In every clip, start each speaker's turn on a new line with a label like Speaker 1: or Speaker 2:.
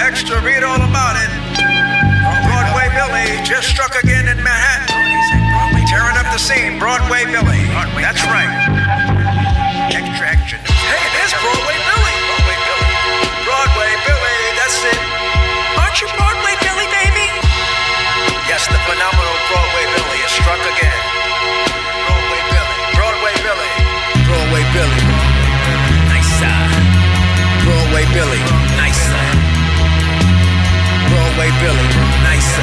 Speaker 1: extra, read all about it. Broadway Billy just struck again in Manhattan. Tearing up the scene, Broadway Billy. That's right. Extra, extra. Hey, there's Broadway Billy. Broadway Billy. Broadway Billy, that's it. Aren't you Broadway Billy, baby? Yes, the phenomenal Broadway Billy has struck again. Broadway Billy. Broadway Billy. Broadway Billy. Nice Broadway Billy. Uh, Broadway Billy. Nice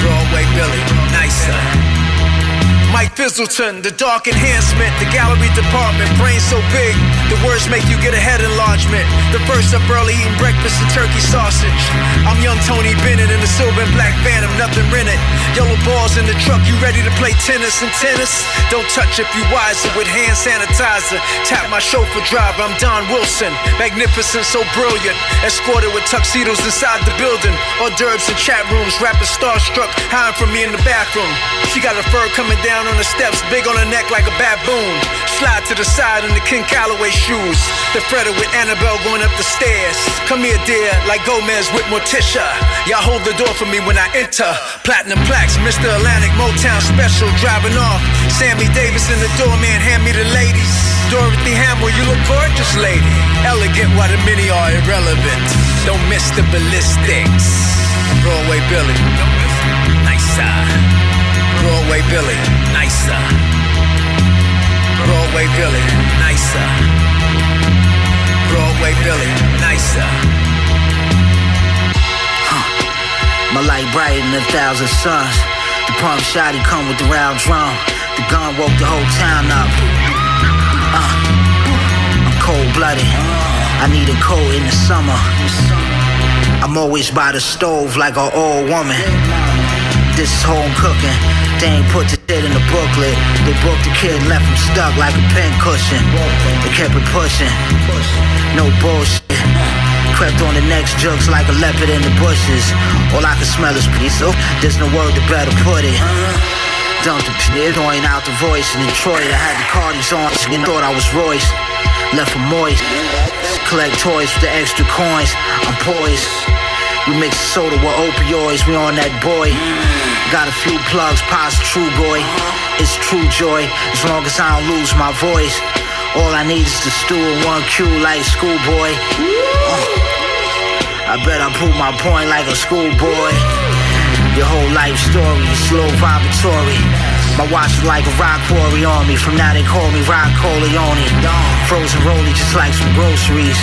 Speaker 1: Broadway Billy. Mike Fizzleton, the dark enhancement, the gallery department, brain so big, the words make you get a head enlargement. The first up early eating breakfast and turkey sausage. I'm young Tony Bennett in the silver and black phantom, nothing rented. Yellow balls in the truck, you ready to play tennis and tennis? Don't touch if you wiser with hand sanitizer. Tap my chauffeur driver, I'm Don Wilson. Magnificent, so brilliant. Escorted with tuxedos inside the building. Hors d'oeuvres in chat rooms, rappers starstruck, hiding from me in the bathroom. She got a fur coming down down on the steps, big on her neck like a baboon. Slide to the side in the King Calloway shoes. The Freda with Annabelle going up the stairs. Come here, dear, like Gomez with Morticia. Y'all hold the door for me when I enter. Platinum plaques, Mr. Atlantic, Motown special, driving off. Sammy Davis in the doorman, hand me the ladies. Dorothy Hamill, you look gorgeous, lady. Elegant while the many are irrelevant. Don't miss the ballistics. Broadway Billy. Nice side. Broadway Billy, nicer. Broadway Billy, nicer. Broadway Billy, nicer.
Speaker 2: Huh. My light brighter than a thousand suns. The pump shotty come with the round drum. The gun woke the whole town up. Uh, I'm cold blooded. I need a coat in the summer. I'm always by the stove like an old woman. This is home cooking. They ain't put the shit in the booklet. They broke the kid left him stuck like a pen cushion. They kept it pushing. No bullshit. Crept on the next jugs like a leopard in the bushes. All I can smell is peace. So there's no word to better put it. Dumped the shit, throwing out the voice in Detroit. I had the Cardis on, and thought I was Royce. Left for moist. Collect toys with the extra coins. I'm poised. We mix soda with opioids, we on that boy. Got a few plugs, past true boy. It's true joy, as long as I don't lose my voice. All I need is the stool and one cue like schoolboy. Uh, I bet I prove my point like a schoolboy. Your whole life story slow vibratory. My watch is like a rock quarry on me. From now they call me Rock Corleone. Frozen rollie just like some groceries.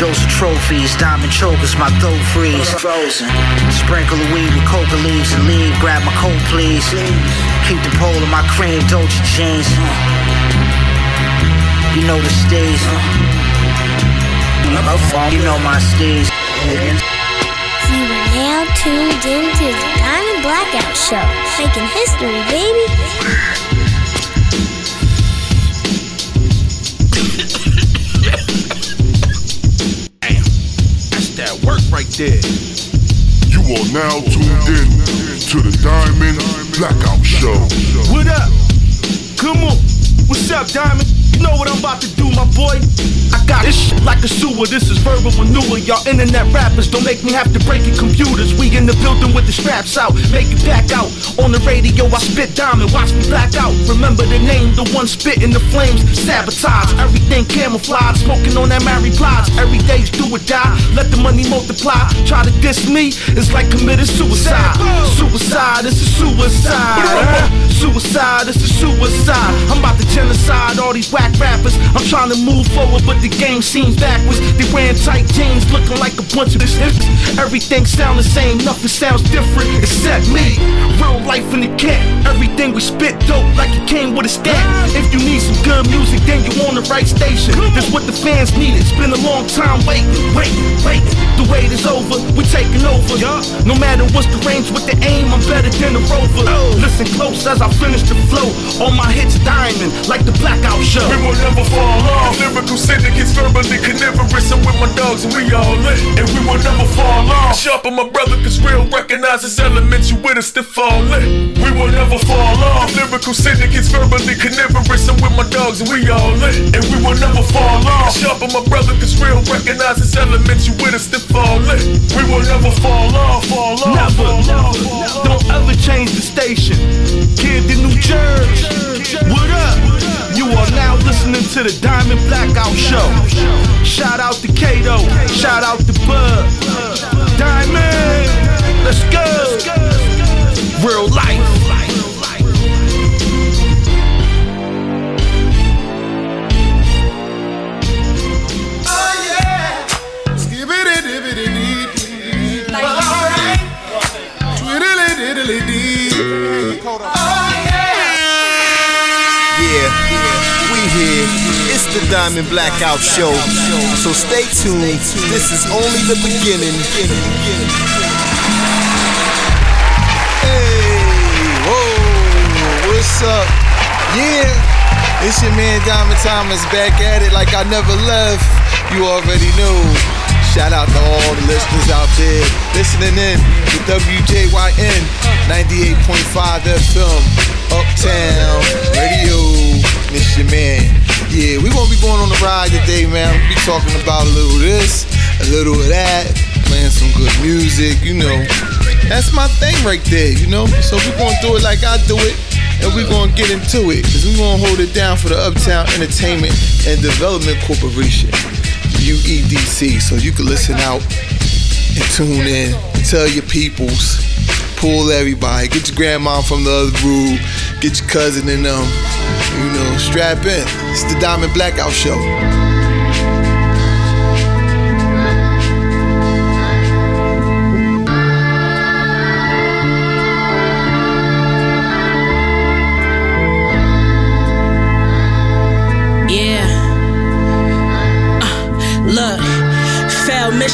Speaker 2: Those are trophies, diamond chokers, my throat freeze. Frozen. Sprinkle the weed with coca leaves and leave. Grab my coat, please. Keep the pole in my cream Dolce jeans. You know the stage. You know my stage.
Speaker 3: You are now tuned into the Diamond Blackout Show, making history, baby.
Speaker 4: Damn, that's that work right there.
Speaker 5: You are now tuned in to the Diamond Blackout Show.
Speaker 4: What up? Come on. What's up, Diamond? You know what I'm about to do, my boy? I got this shit like a sewer. This is verbal manure. Y'all internet rappers don't make me have to break your computers. We in the building with the straps out, make it back out. On the radio, I spit diamond, watch me black out. Remember the name, the one spitting the flames, sabotage. Everything camouflage, smoking on that Mary Blige. Every day's do or die. Let the money multiply. Try to diss me, it's like committed suicide. Suicide, it's a suicide. huh? Suicide, it's a suicide. I'm about to genocide all these whack rappers. I'm trying to move forward, but the game seems backwards. They wearing tight jeans, looking like a bunch of this. Everything sound the same, nothing sounds different except me. Real life in the cat. Everything we spit dope like it came with a stack. If you need some good music, then you on the right station. That's what the fans need. It's been a long time waiting, waiting, waiting. The wait is over, we taking over. No matter what's the range with the aim, I'm better than the rover. Oh. Listen close as I finish the flow. All my hits diamond, like the blackout show.
Speaker 6: We will never fall off. Lyrical syndicates verbally carnivorous. I'm with my dogs and we all lit. And we will never fall off. Sharpen my brother, cause real recognizes elements. You with us to fall lit. We will never fall off. Lyrical syndicates verbally carnivorous. I'm with my dogs and we all lit. And we will never fall off. Sharpen my brother, cause real real, recognize its elements. You with us to fall in. We will never fall off, fall off.
Speaker 4: Never,
Speaker 6: fall
Speaker 4: never.
Speaker 6: off, off.
Speaker 4: Don't ever change the station. Kid in New Jersey. What up? You are now listening to the Diamond Blackout Show. Shout out to Kato. Shout out to Bud. Diamond. Let's go. Real life.
Speaker 7: Yeah, the Diamond Blackout Show. So stay tuned. This is only the beginning.
Speaker 8: Hey, whoa, what's up? Yeah, it's your man Diamond Thomas back at it like I never left. You already know. Shout out to all the listeners out there listening in to WJYN 98.5 FM, Uptown Radio. It's your man. Yeah, we gonna be going on the ride today, man. We be talking about a little of this, a little of that, playing some good music, you know. That's my thing right there, you know. So we gonna do it like I do it, and we gonna get into it, cause we gonna hold it down for the Uptown Entertainment and Development Corporation, UEDC. So you can listen out and tune in, and tell your peoples, pull everybody, get your grandma from the other room, get your cousin and them, know, strap in. It's the Diamond Blackout Show.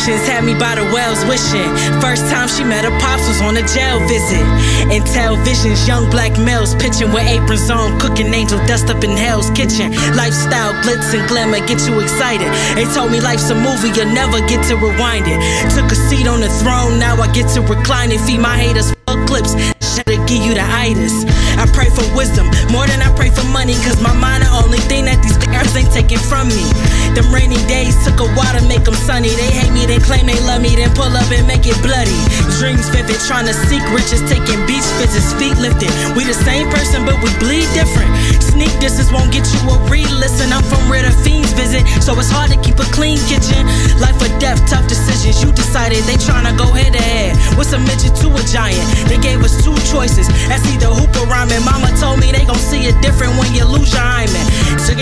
Speaker 9: Missions had me by the wells wishing. First time she met her pops was on a jail visit. Intel visions, young black males pitching with aprons on, cooking angel dust up in hell's kitchen. Lifestyle, glitz and glamour get you excited. They told me life's a movie, you'll never get to rewind it. Took a seat on the throne, now I get to recline it. Feed my haters fuck clips. Shit'll give you the itis. I pray for wisdom more than I pray for money, cause my mind the only thing that these girls ain't taking from me. Them rainy days took a while to make them sunny. They hate me, they claim they love me, then pull up and make it bloody. Dreams vivid, trying to seek riches, taking beach visits, feet lifted. We the same person, but we bleed different. Sneak distance won't get you a re listen. I'm from where the fiends visit, so it's hard to keep a clean kitchen. Life or death, tough decisions. You decided they tryna go head to head. What's a midget to a giant? They gave us two choices. That's either hoop or rhyming. Mama told me they gon' see it different when you lose your hymen.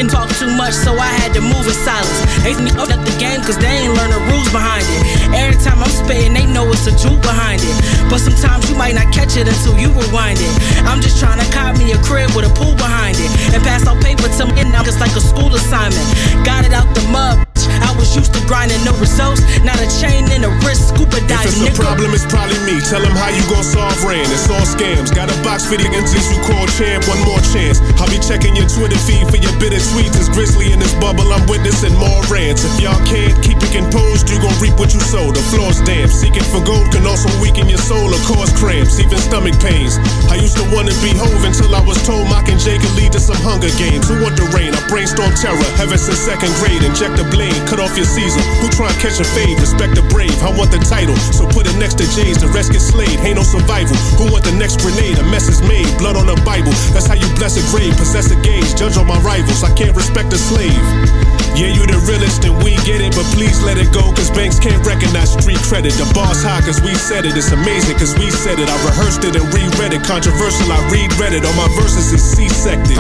Speaker 9: Can talk too much, so I had to move in silence. They me up the game cause they ain't learn the rules behind it. Every time I'm spitting, they know it's a truth behind it. But sometimes you might not catch it until you rewind it. I'm just trying to cop me a crib with a pool behind it. And pass out paper to me now just like a school assignment. Got it out the mud. Was used to grinding no results. Not a chain and a wrist, scuba
Speaker 10: If
Speaker 9: dive,
Speaker 10: it's a problem, it's probably me. Tell them how you gon' solve rain. It's all scams. Got a box for the until you call champ. One more chance. I'll be checking your Twitter feed for your bitter tweets. It's grizzly in this bubble. I'm witnessing more rants. If y'all can't keep it composed, you gon' reap what you sow. The floor's damp. Seeking for gold can also weaken your soul or cause cramps, even stomach pains. I used to wanna be Hov until I was told mocking Jay could lead to some hunger games. Who want the rain? I brainstorm terror. Ever since second grade, inject a blade, cut off your season. Who try and catch a fade? Respect the brave. I want the title, so put it next to Jay's. The rest get slayed. Ain't no survival. Who want the next grenade? A mess is made. Blood on the Bible. That's how you bless a grave. Possess a gauge. Judge on my rivals. I can't respect a slave. Yeah, you the realest and we get it, but please let it go, cause banks can't recognize street credit. The bar's high cause we said it, it's amazing cause we said it. I rehearsed it and reread it, controversial, I read read it. All my verses is C-sected.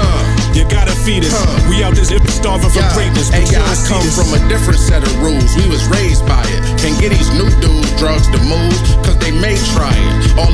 Speaker 10: You gotta feed us. We out this if starving for
Speaker 11: Yeah.
Speaker 10: greatness, but
Speaker 11: Hey, yeah, I come
Speaker 10: this.
Speaker 11: from a different set of rules. We was raised by it. Can't get these new dudes drugs to move, cause they may try it. All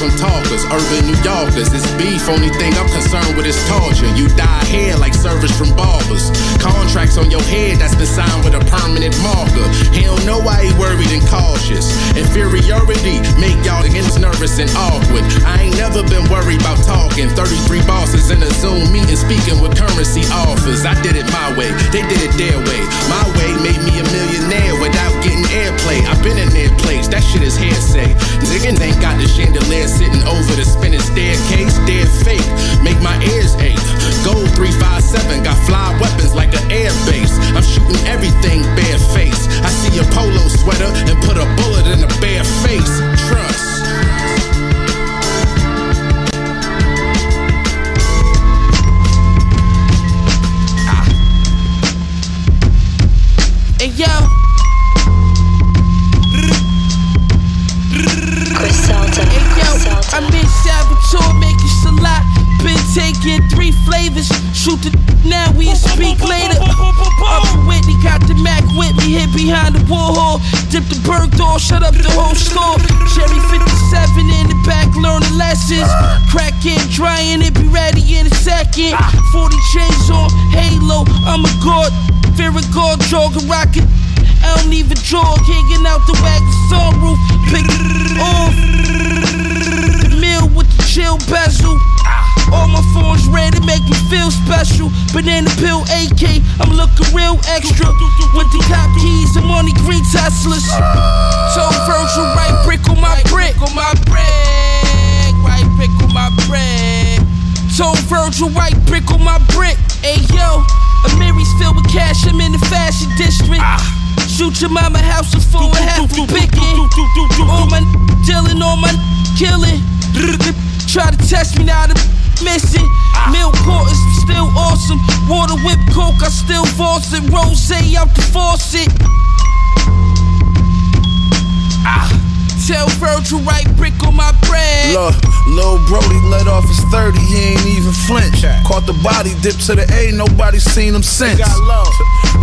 Speaker 11: from talkers, urban New Yorkers. This beef, only thing I'm concerned with is torture. You die here like service from barbers. Contracts on your head that's been signed with a permanent marker. Hell know why he worried and cautious. Inferiority make y'all niggas nervous and awkward. I ain't never been worried about talking. 33 bosses in a Zoom meeting speaking with currency offers. I did it my way, they did it their way. My way made me a millionaire getting airplay. I've been in their place, that shit is hearsay. Niggas ain't got the chandelier sitting over the spinning staircase. They're fake. Make my ear 7, got fly weapons like an air base. I'm shooting everything bare face. I see a polo sweater and put a bullet in a bare face. Trust.
Speaker 12: Yo. Taking three flavors. Shoot the now, we speak later. Up in Whitney, got the Mac with me, hit behind the Warhol. Dip the bird door, shut up the whole store. Cherry 57 in the back, learning lessons. Cracking, drying it, be ready in a second. 40 chains on, halo, I'm a god. Fear of God, jogging, rocking. I don't even jog, hanging out the wagon sunroof. Pick off. The meal with the chill bezel. All my phones red to make me feel special. Banana pill AK, I'm looking real extra. With the cop keys and money green Teslas. Told Virgil, right brick on my brick. On my brick. Right brick on my brick. Told Virgil, right brick on my brick. Hey yo, Amiri's filled with cash, I'm in the fashion district. Shoot your mama house is full of half we picking. All my dealing, all my killing. Try to test me now, the missing. Milk quarters still awesome. Water whip coke, I still force it. Rose out the faucet. Ah. Tell Virgil right brick on my bread.
Speaker 13: Look, Lil Brody let off his 30, he ain't even flinch. Caught the body, dip to the A, nobody seen him since.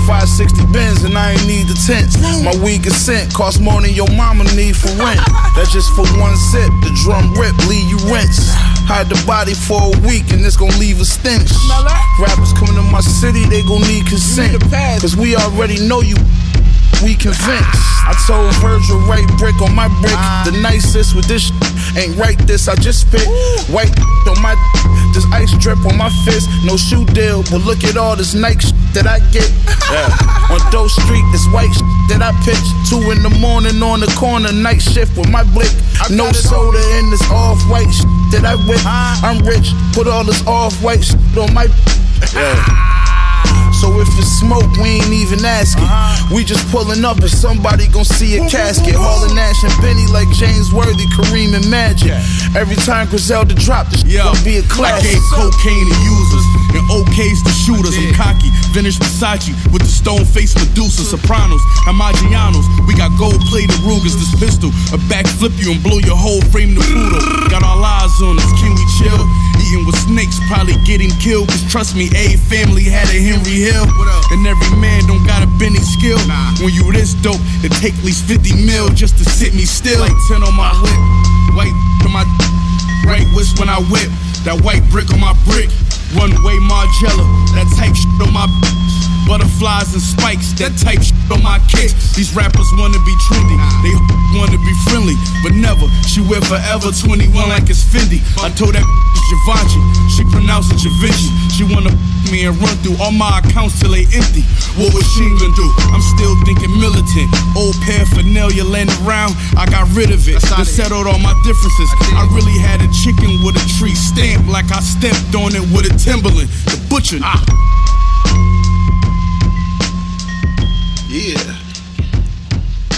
Speaker 13: 560 bins and I ain't need the tents. My weed consent cost more than your mama need for rent. That's just for one sip, the drum rip, leave you rinse. Hide the body for a week and it's gonna leave a stench. Rappers coming to my city, they gon' need consent. Cause we already know you we convinced. I told Virgil, right brick on my brick. The nicest with this ain't right this. I just spit white on my this ice drip on my fist. No shoe deal, but look at all this Nike sh- that I get. Yeah. on Doe Street, this white sh- that I pitch. Two in the morning on the corner, night shift with my blick. No soda in this off white sh- that I whip. I'm rich, put all this off white sh- on my. Yeah. So if it's smoke, we ain't even asking. Uh-huh. We just pulling up and somebody gon' see a casket. Hauling Nash and Benny like James Worthy, Kareem and Magic. Every time Griselda drop, this shit gon' be a classic.
Speaker 14: gave cocaine to users and OKs the shooters. I'm cocky, vintage Versace with the stone face Medusa. Sopranos, Amagianos. We got gold plated Rugers. This pistol, a backflip you and blow your whole frame to poodle. Got all eyes on us, can we chill? Eating with snakes, probably getting killed. Cause trust me, a family had a Henry Hill. And every man don't got a Benny skill. When you this dope, it take at least 50 mil just to sit me still. Like 10 on my whip, white on my right wrist when I whip. That white brick on my brick. One way Margiela, that type shit on my Butterflies and spikes, that type shit on my kicks. These rappers wanna be trendy, they wanna be friendly, but never. She wear forever 21 like it's Fendi. I told that Givenchy, she pronounced it Givenchy. She wanna me and run through all my accounts till they empty. What was she gonna do? I'm still thinking militant. Old paraphernalia laying around, I got rid of it. Then settled all my differences. I really had a chicken with a tree stamp like I stepped on it with a Timberland. The butcher. Ah.
Speaker 8: Yeah.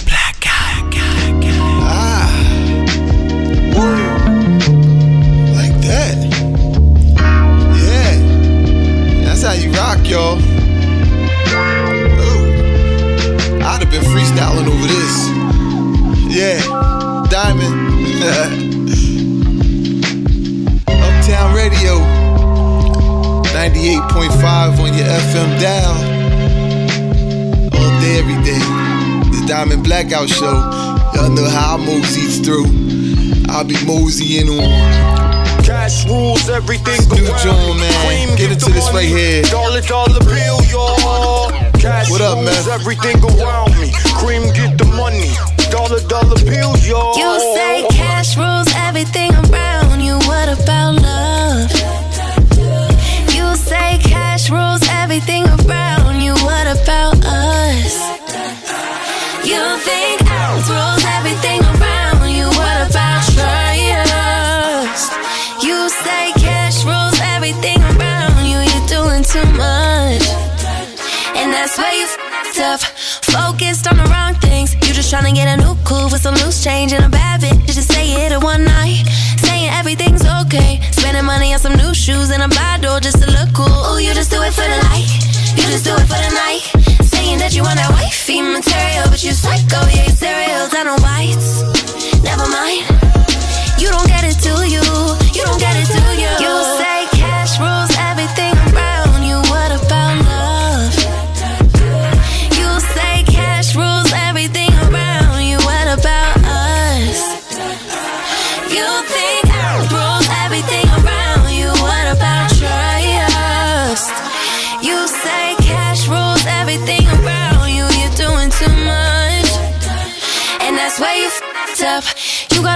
Speaker 8: Black guy. Ah. Woo. Like that. Yeah. That's how you rock, y'all. Oh. I'd have been freestyling over this. Yeah. Diamond. Uptown Radio. 98.5 on your FM dial all day, every day. The Diamond Blackout Show. Y'all know how I moseys through. I'll be moseying on.
Speaker 15: Cash rules everything
Speaker 8: New John, man. Get into this right here.
Speaker 15: Dollar dollar bill, y'all. Cash
Speaker 8: What up, man?
Speaker 15: rules everything around me. Cream get the money. Dollar dollar bills, y'all.
Speaker 16: You say cash rules everything around you. What about love? You say cash rules up. Focused on the wrong things. You just tryna get a new cool with some loose change and a bad bitch. Just say it in one night. Saying everything's okay. Spending money on some new shoes and a bottle just to look cool. Ooh, you just do it for the light. You just do it for the night. Saying that you want that wifey material, but you psycho, yeah, you cereal down on whites. Never mind. You don't get it, do you? You don't get it, do you? You say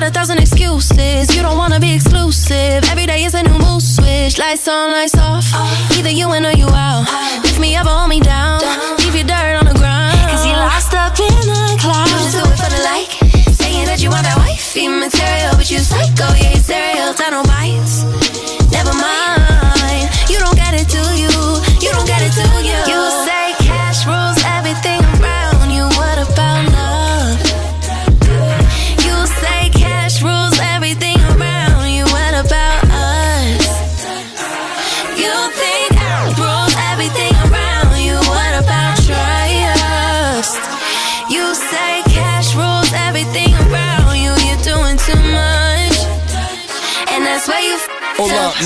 Speaker 16: got a thousand excuses. You don't wanna be exclusive. Every day is a new mood switch. Lights on, lights off. Either you in or you out. Lift me up or hold me down. Leave your dirt on the ground. Cause you lost up in the clouds. You just do it for the like. Saying that you want that wifey material. But you psycho, yeah, you cereal. Down on bites. Never mind. You don't get it, do you? You don't get it, do you? You say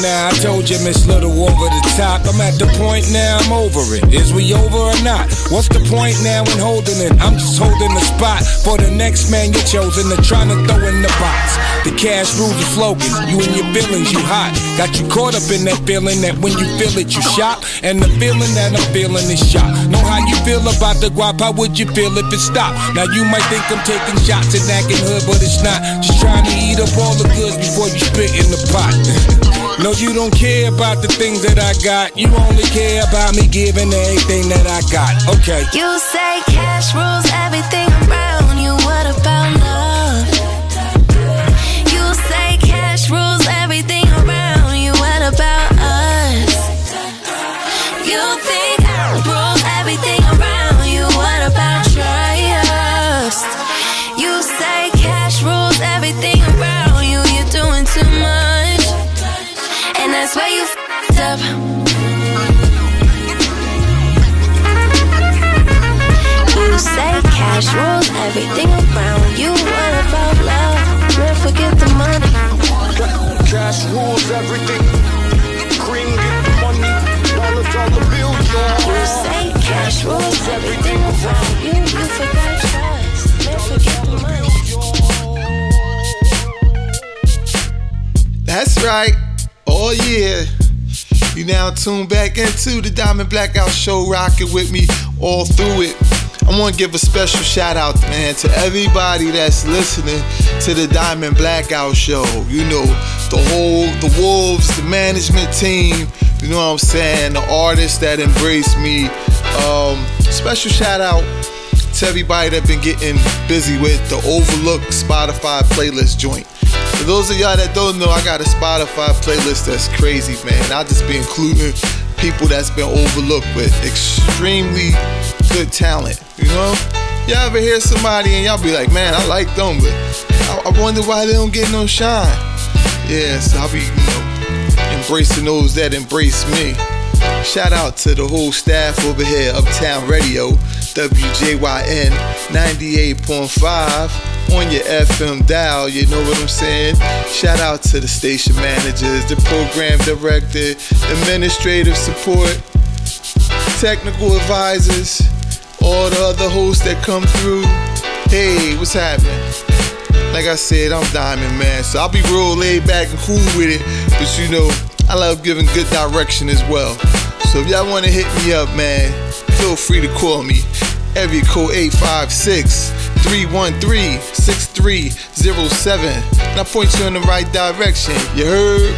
Speaker 17: now, I told you Miss Little over the top. I'm at the point now, I'm over it. Is we over or not? What's the point now in holding it? I'm just holding the spot for the next man you're chosen to trying to throw in the box. The cash rules the slogan. You and your feelings, you hot. Got you caught up in that feeling that when you feel it, you shop. And the feeling that I'm feeling is shock. Know how you feel about the guap, how would you feel if it stopped? Now you might think I'm taking shots and acting hood, but it's not. Just trying to eat up all the goods before you spit in the pot. No, you don't care about the things that I got. You only care about me giving everything that I got. Okay.
Speaker 16: You say cash rules everything around you. What about love? Cash rules everything around you. What about love? Man, forget the money.
Speaker 15: Cash rules everything. Cream get the money. Dollar dollar bill, yeah.
Speaker 16: You say cash rules everything around you. You forgot trust. Man, forget the money.
Speaker 8: That's right. Oh yeah. You now tune back into the Diamond Blackout Show, rocking with me all through it. I want to give a special shout out, man, to everybody that's listening to the Diamond Blackout Show. You know, the whole, the Wolves, the management team. You know what I'm saying? The artists that embrace me. Um, special shout out to everybody that's been getting busy with the Overlook Spotify playlist joint. For those of y'all that don't know, I got a Spotify playlist that's crazy, man. I'll just be including people that's been overlooked with extremely good talent. You know? Y'all ever hear somebody and y'all be like, man, I like them, but I, I wonder why they don't get no shine. Yeah, so I'll be, you know, embracing those that embrace me. Shout out to the whole staff over here, Uptown Radio, WJYN 98.5 on your FM dial, you know what I'm saying? Shout out to the station managers, the program director, administrative support, technical advisors, all the other hosts that come through. Hey, what's happening? Like I said, I'm Diamond Man, so I'll be real laid back and cool with it. But you know, I love giving good direction as well. So if y'all wanna hit me up, man, feel free to call me. Area code 856 313 6307. And I point you in the right direction. You heard?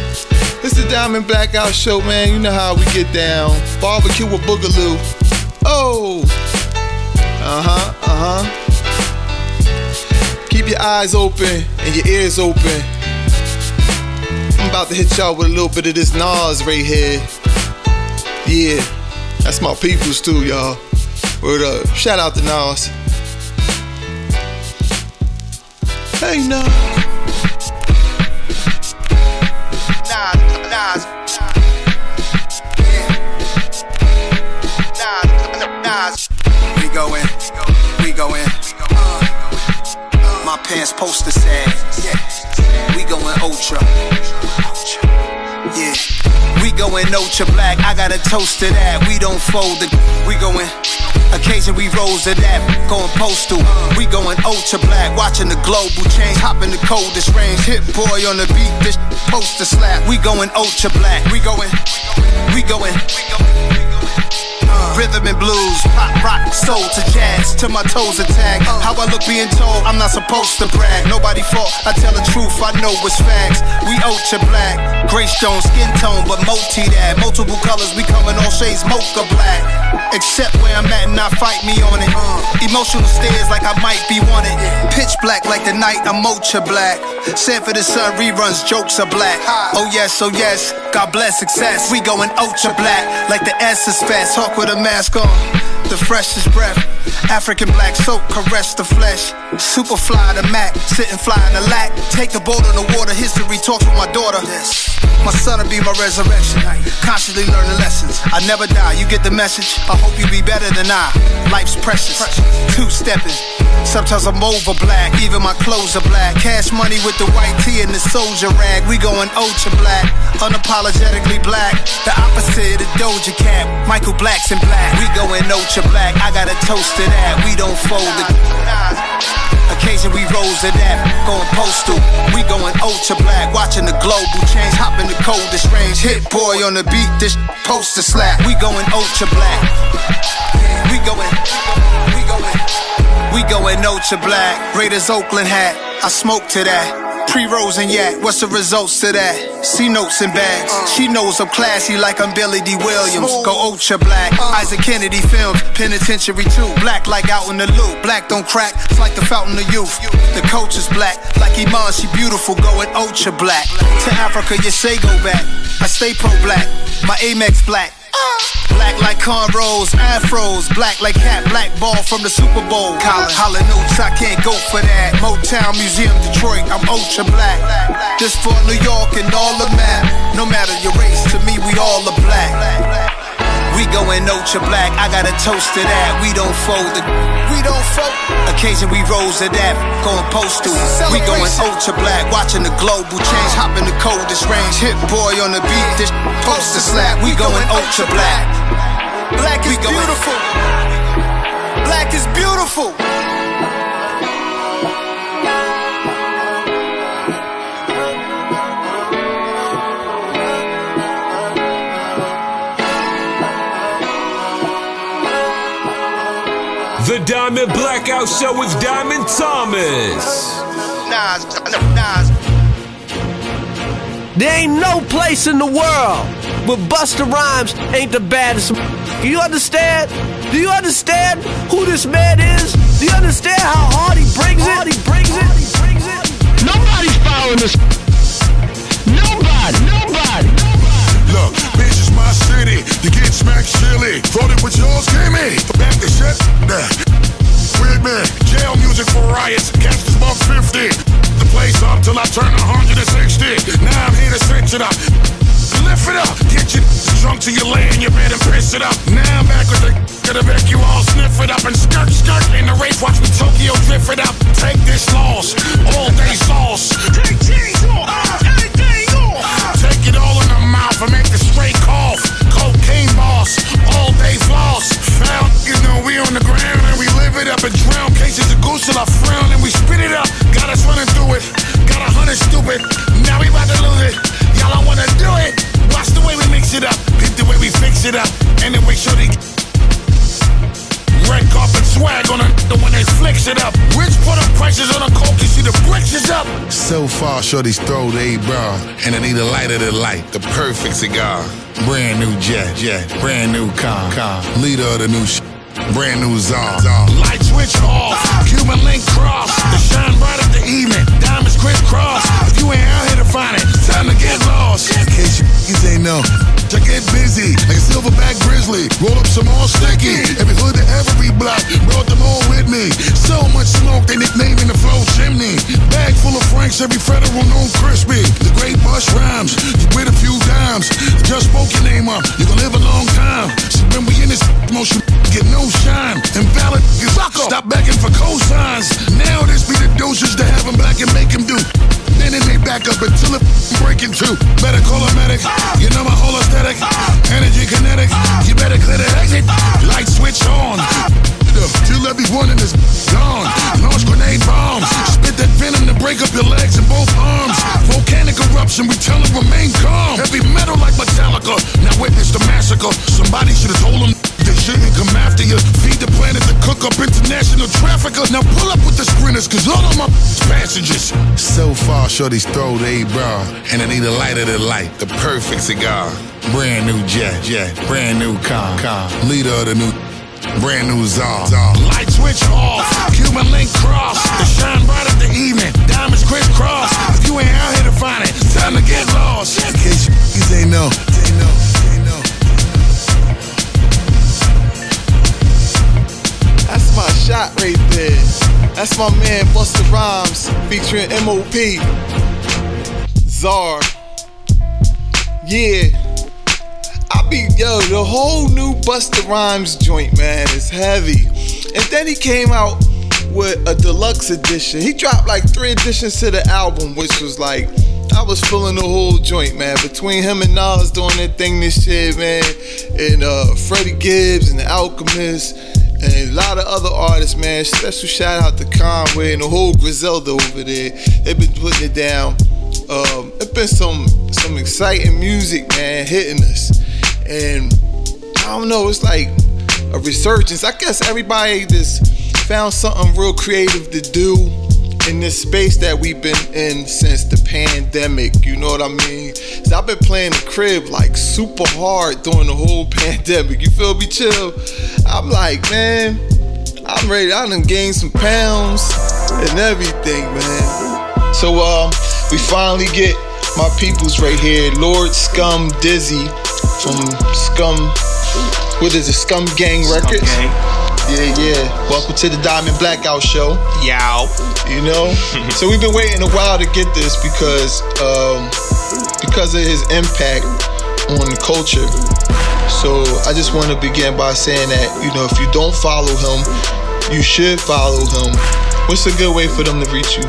Speaker 8: It's the Diamond Blackout Show, man. You know how we get down. Barbecue with Boogaloo. Oh! Uh huh, uh huh. Keep your eyes open and your ears open. I'm about to hit y'all with a little bit of this Nas right here. Yeah, that's my peoples too, y'all. Word up. Shout out to Nas. Hey, Nas.
Speaker 18: Nas, Nas. Yeah. Nas, Nas. We go in, we go in. My pants poster said, yeah. We going ultra. Yeah. We going ultra black. I got a toast to that. We don't fold the. We going. Occasion we rose to that. Going postal. We going ultra black. Watching the global change. Hop in the coldest range. Hit boy on the beat. This poster slap. We going ultra black. We going. We going. Rhythm and blues, pop, rock, soul to jazz, till my toes attack. How I look being told, I'm not supposed to brag. Nobody fault, I tell the truth, I know it's facts. We ultra black, gray stone, skin tone, but multi that. Multiple colors, we coming all shades, mocha black. Except where I'm at and not fight me on it. Emotional stares like I might be wanted. Pitch black like the night, I'm ultra black. Sanford and Son reruns, jokes are black. Oh yes, oh yes, God bless success. We going ultra black, like the S is fast. With a mask on, the freshest breath. African black soap caress the flesh. Super fly the Mac, sitting fly in the lack. Take the boat on the water, history talks with my daughter. Yes. My son will be my resurrection. Constantly learning lessons. I never die, you get the message. I hope you be better than I. Life's precious. Two stepping. Sometimes I'm over black, even my clothes are black. Cash money with the white tee and the soldier rag. We going ultra black, unapologetically black. The opposite of Doja Cat. Michael Black's in black. We going ultra black. I got a toast to that. We don't fold it. Occasion we rose to that. Going postal. We going ultra black. Watching the global change. Hop in the coldest range. Hit-Boy on the beat. This poster slap. We going ultra black. We going. We going. We going ultra black. Raiders Oakland hat. I smoke to that. Pre-rose and yak, what's the results to that? C notes and bags. She knows I'm classy like I'm Billy Dee Williams. Go ultra black. Isaac Kennedy films, penitentiary too. Black like out in the loop. Black don't crack, it's like the fountain of youth. The coach is black, like Iman, she beautiful, going ultra black. To Africa, you say go back. I stay pro black, my Amex black. Black like cornrows, afros, black like hat, black ball from the Super Bowl. Colin, Hall & Oates, I can't go for that. Motown Museum, Detroit, I'm ultra black. This for New York and all the map. No matter your race, to me, we all are black. We going ultra black, I got a toast to that. We don't fold the, we don't fold. Occasion we rose to that, going postal. We going ultra black, watching the global change, hop in the coldest range. Hit boy on the beat, this poster slap. We going ultra black. Black is beautiful. Black is beautiful.
Speaker 19: Diamond Blackout Show with Diamond Thomas.
Speaker 18: Nas, Nas.
Speaker 20: There ain't no place in the world where Busta Rhymes ain't the baddest. Do you understand? Do you understand who this man is? Do you understand how hard he brings it? He brings it.
Speaker 21: Nobody's following this. Nobody. Nobody.
Speaker 5: Nobody. Look, my city. You get smacked silly. Voted with yours, came in. Back the shit. Weird man. Jail music for riots. Catch this buck 50. The place up till I turn 160. Now I'm here to switch it up. Lift it up. Get your drunk till you lay in your bed and piss it up. Now I'm back with the to make you all sniff it up and skirt skirt in the race. Watch me Tokyo drift it up. Take this loss. All day sauce. Take cheese off. Take it all in the mouth and make the. Boss. All day lost. Found you know we on the ground and we live it up and drown cases of goose till I frown
Speaker 22: Far, shorty's throw they bra, and I need a lighter to light, the perfect cigar. Brand new jet, jet, brand new car, car. Leader of the new sh- brand new czar.
Speaker 5: Light switch off. Cuban link cross. The shine bright of the evening. Diamonds crisscross. You ain't out here to find it, time to get lost.
Speaker 22: In case you, you ain't know,
Speaker 5: I get busy like a silverback grizzly. Roll up some more sticky. Every hood to every block, brought them all with me. So much smoke, they nicknaming the flow chimney. Bag full of Franks, every federal known crispy. The great bush rhymes, with a few dimes. Just spoke your name up, you gon' live a long time. So when we in this most you get no shine. Invalid is stop begging for cosigns. Now this be the dosage to have 'em black and make 'em do. Then may back up until it break in. Better call a medic. You know my whole aesthetic. Energy kinetic. You better clear the exit. Light switch on. Till everyone in this gone. Launch grenade bombs. Spit that venom to break up your legs and both arms. Volcanic eruption, we tell them remain calm. Heavy metal like Metallica. Now witness the massacre. Somebody should have told them they shouldn't come after you. Feed the planet to cook up international traffickers. Now pull up with the sprinters, cause all of my passengers.
Speaker 22: So far, shorty's throw they bra, and I need a lighter than light, the perfect cigar. Brand new jet, jet, brand new car, car. Leader of the new, brand new czar.
Speaker 5: Light switch off, Cuban link cross. The shine bright of the evening, diamonds crisscross. If you ain't out here to find it, time to get lost.
Speaker 22: In case you know, ain't know, ain't know.
Speaker 8: That's my shot right there. That's my man Busta Rhymes featuring MOP. Czar. Yeah. Yo, the whole new Busta Rhymes joint, man, is heavy. And then he came out with a deluxe edition. He dropped like three editions to the album, which was like I was feeling the whole joint, man. Between him and Nas doing that thing this shit, man, and uh Freddie Gibbs and the Alchemist and a lot of other artists, man. Special shout out to Conway and the whole Griselda over there. They've been putting it down. Um, it's been some some exciting music, man, hitting us. And I don't know, it's like a resurgence. I guess everybody just found something real creative to do in this space that we've been in since the pandemic. You know what I mean? So I've been playing the crib like super hard during the whole pandemic. You feel me? Chill. I'm like, man, I'm ready. I done gained some pounds and everything, man. So um, we finally get my peoples right here, Lord Scum Dizzy from Scum. What is it? Scum Gang Records. Yeah, yeah. Welcome to the Diamond Blackout Show.
Speaker 23: Yow.
Speaker 8: You know? so we've been waiting a while to get this because um because of his impact on the culture. So I just want to begin by saying that, you know, if you don't follow him, you should follow him. What's a good way for them to reach you?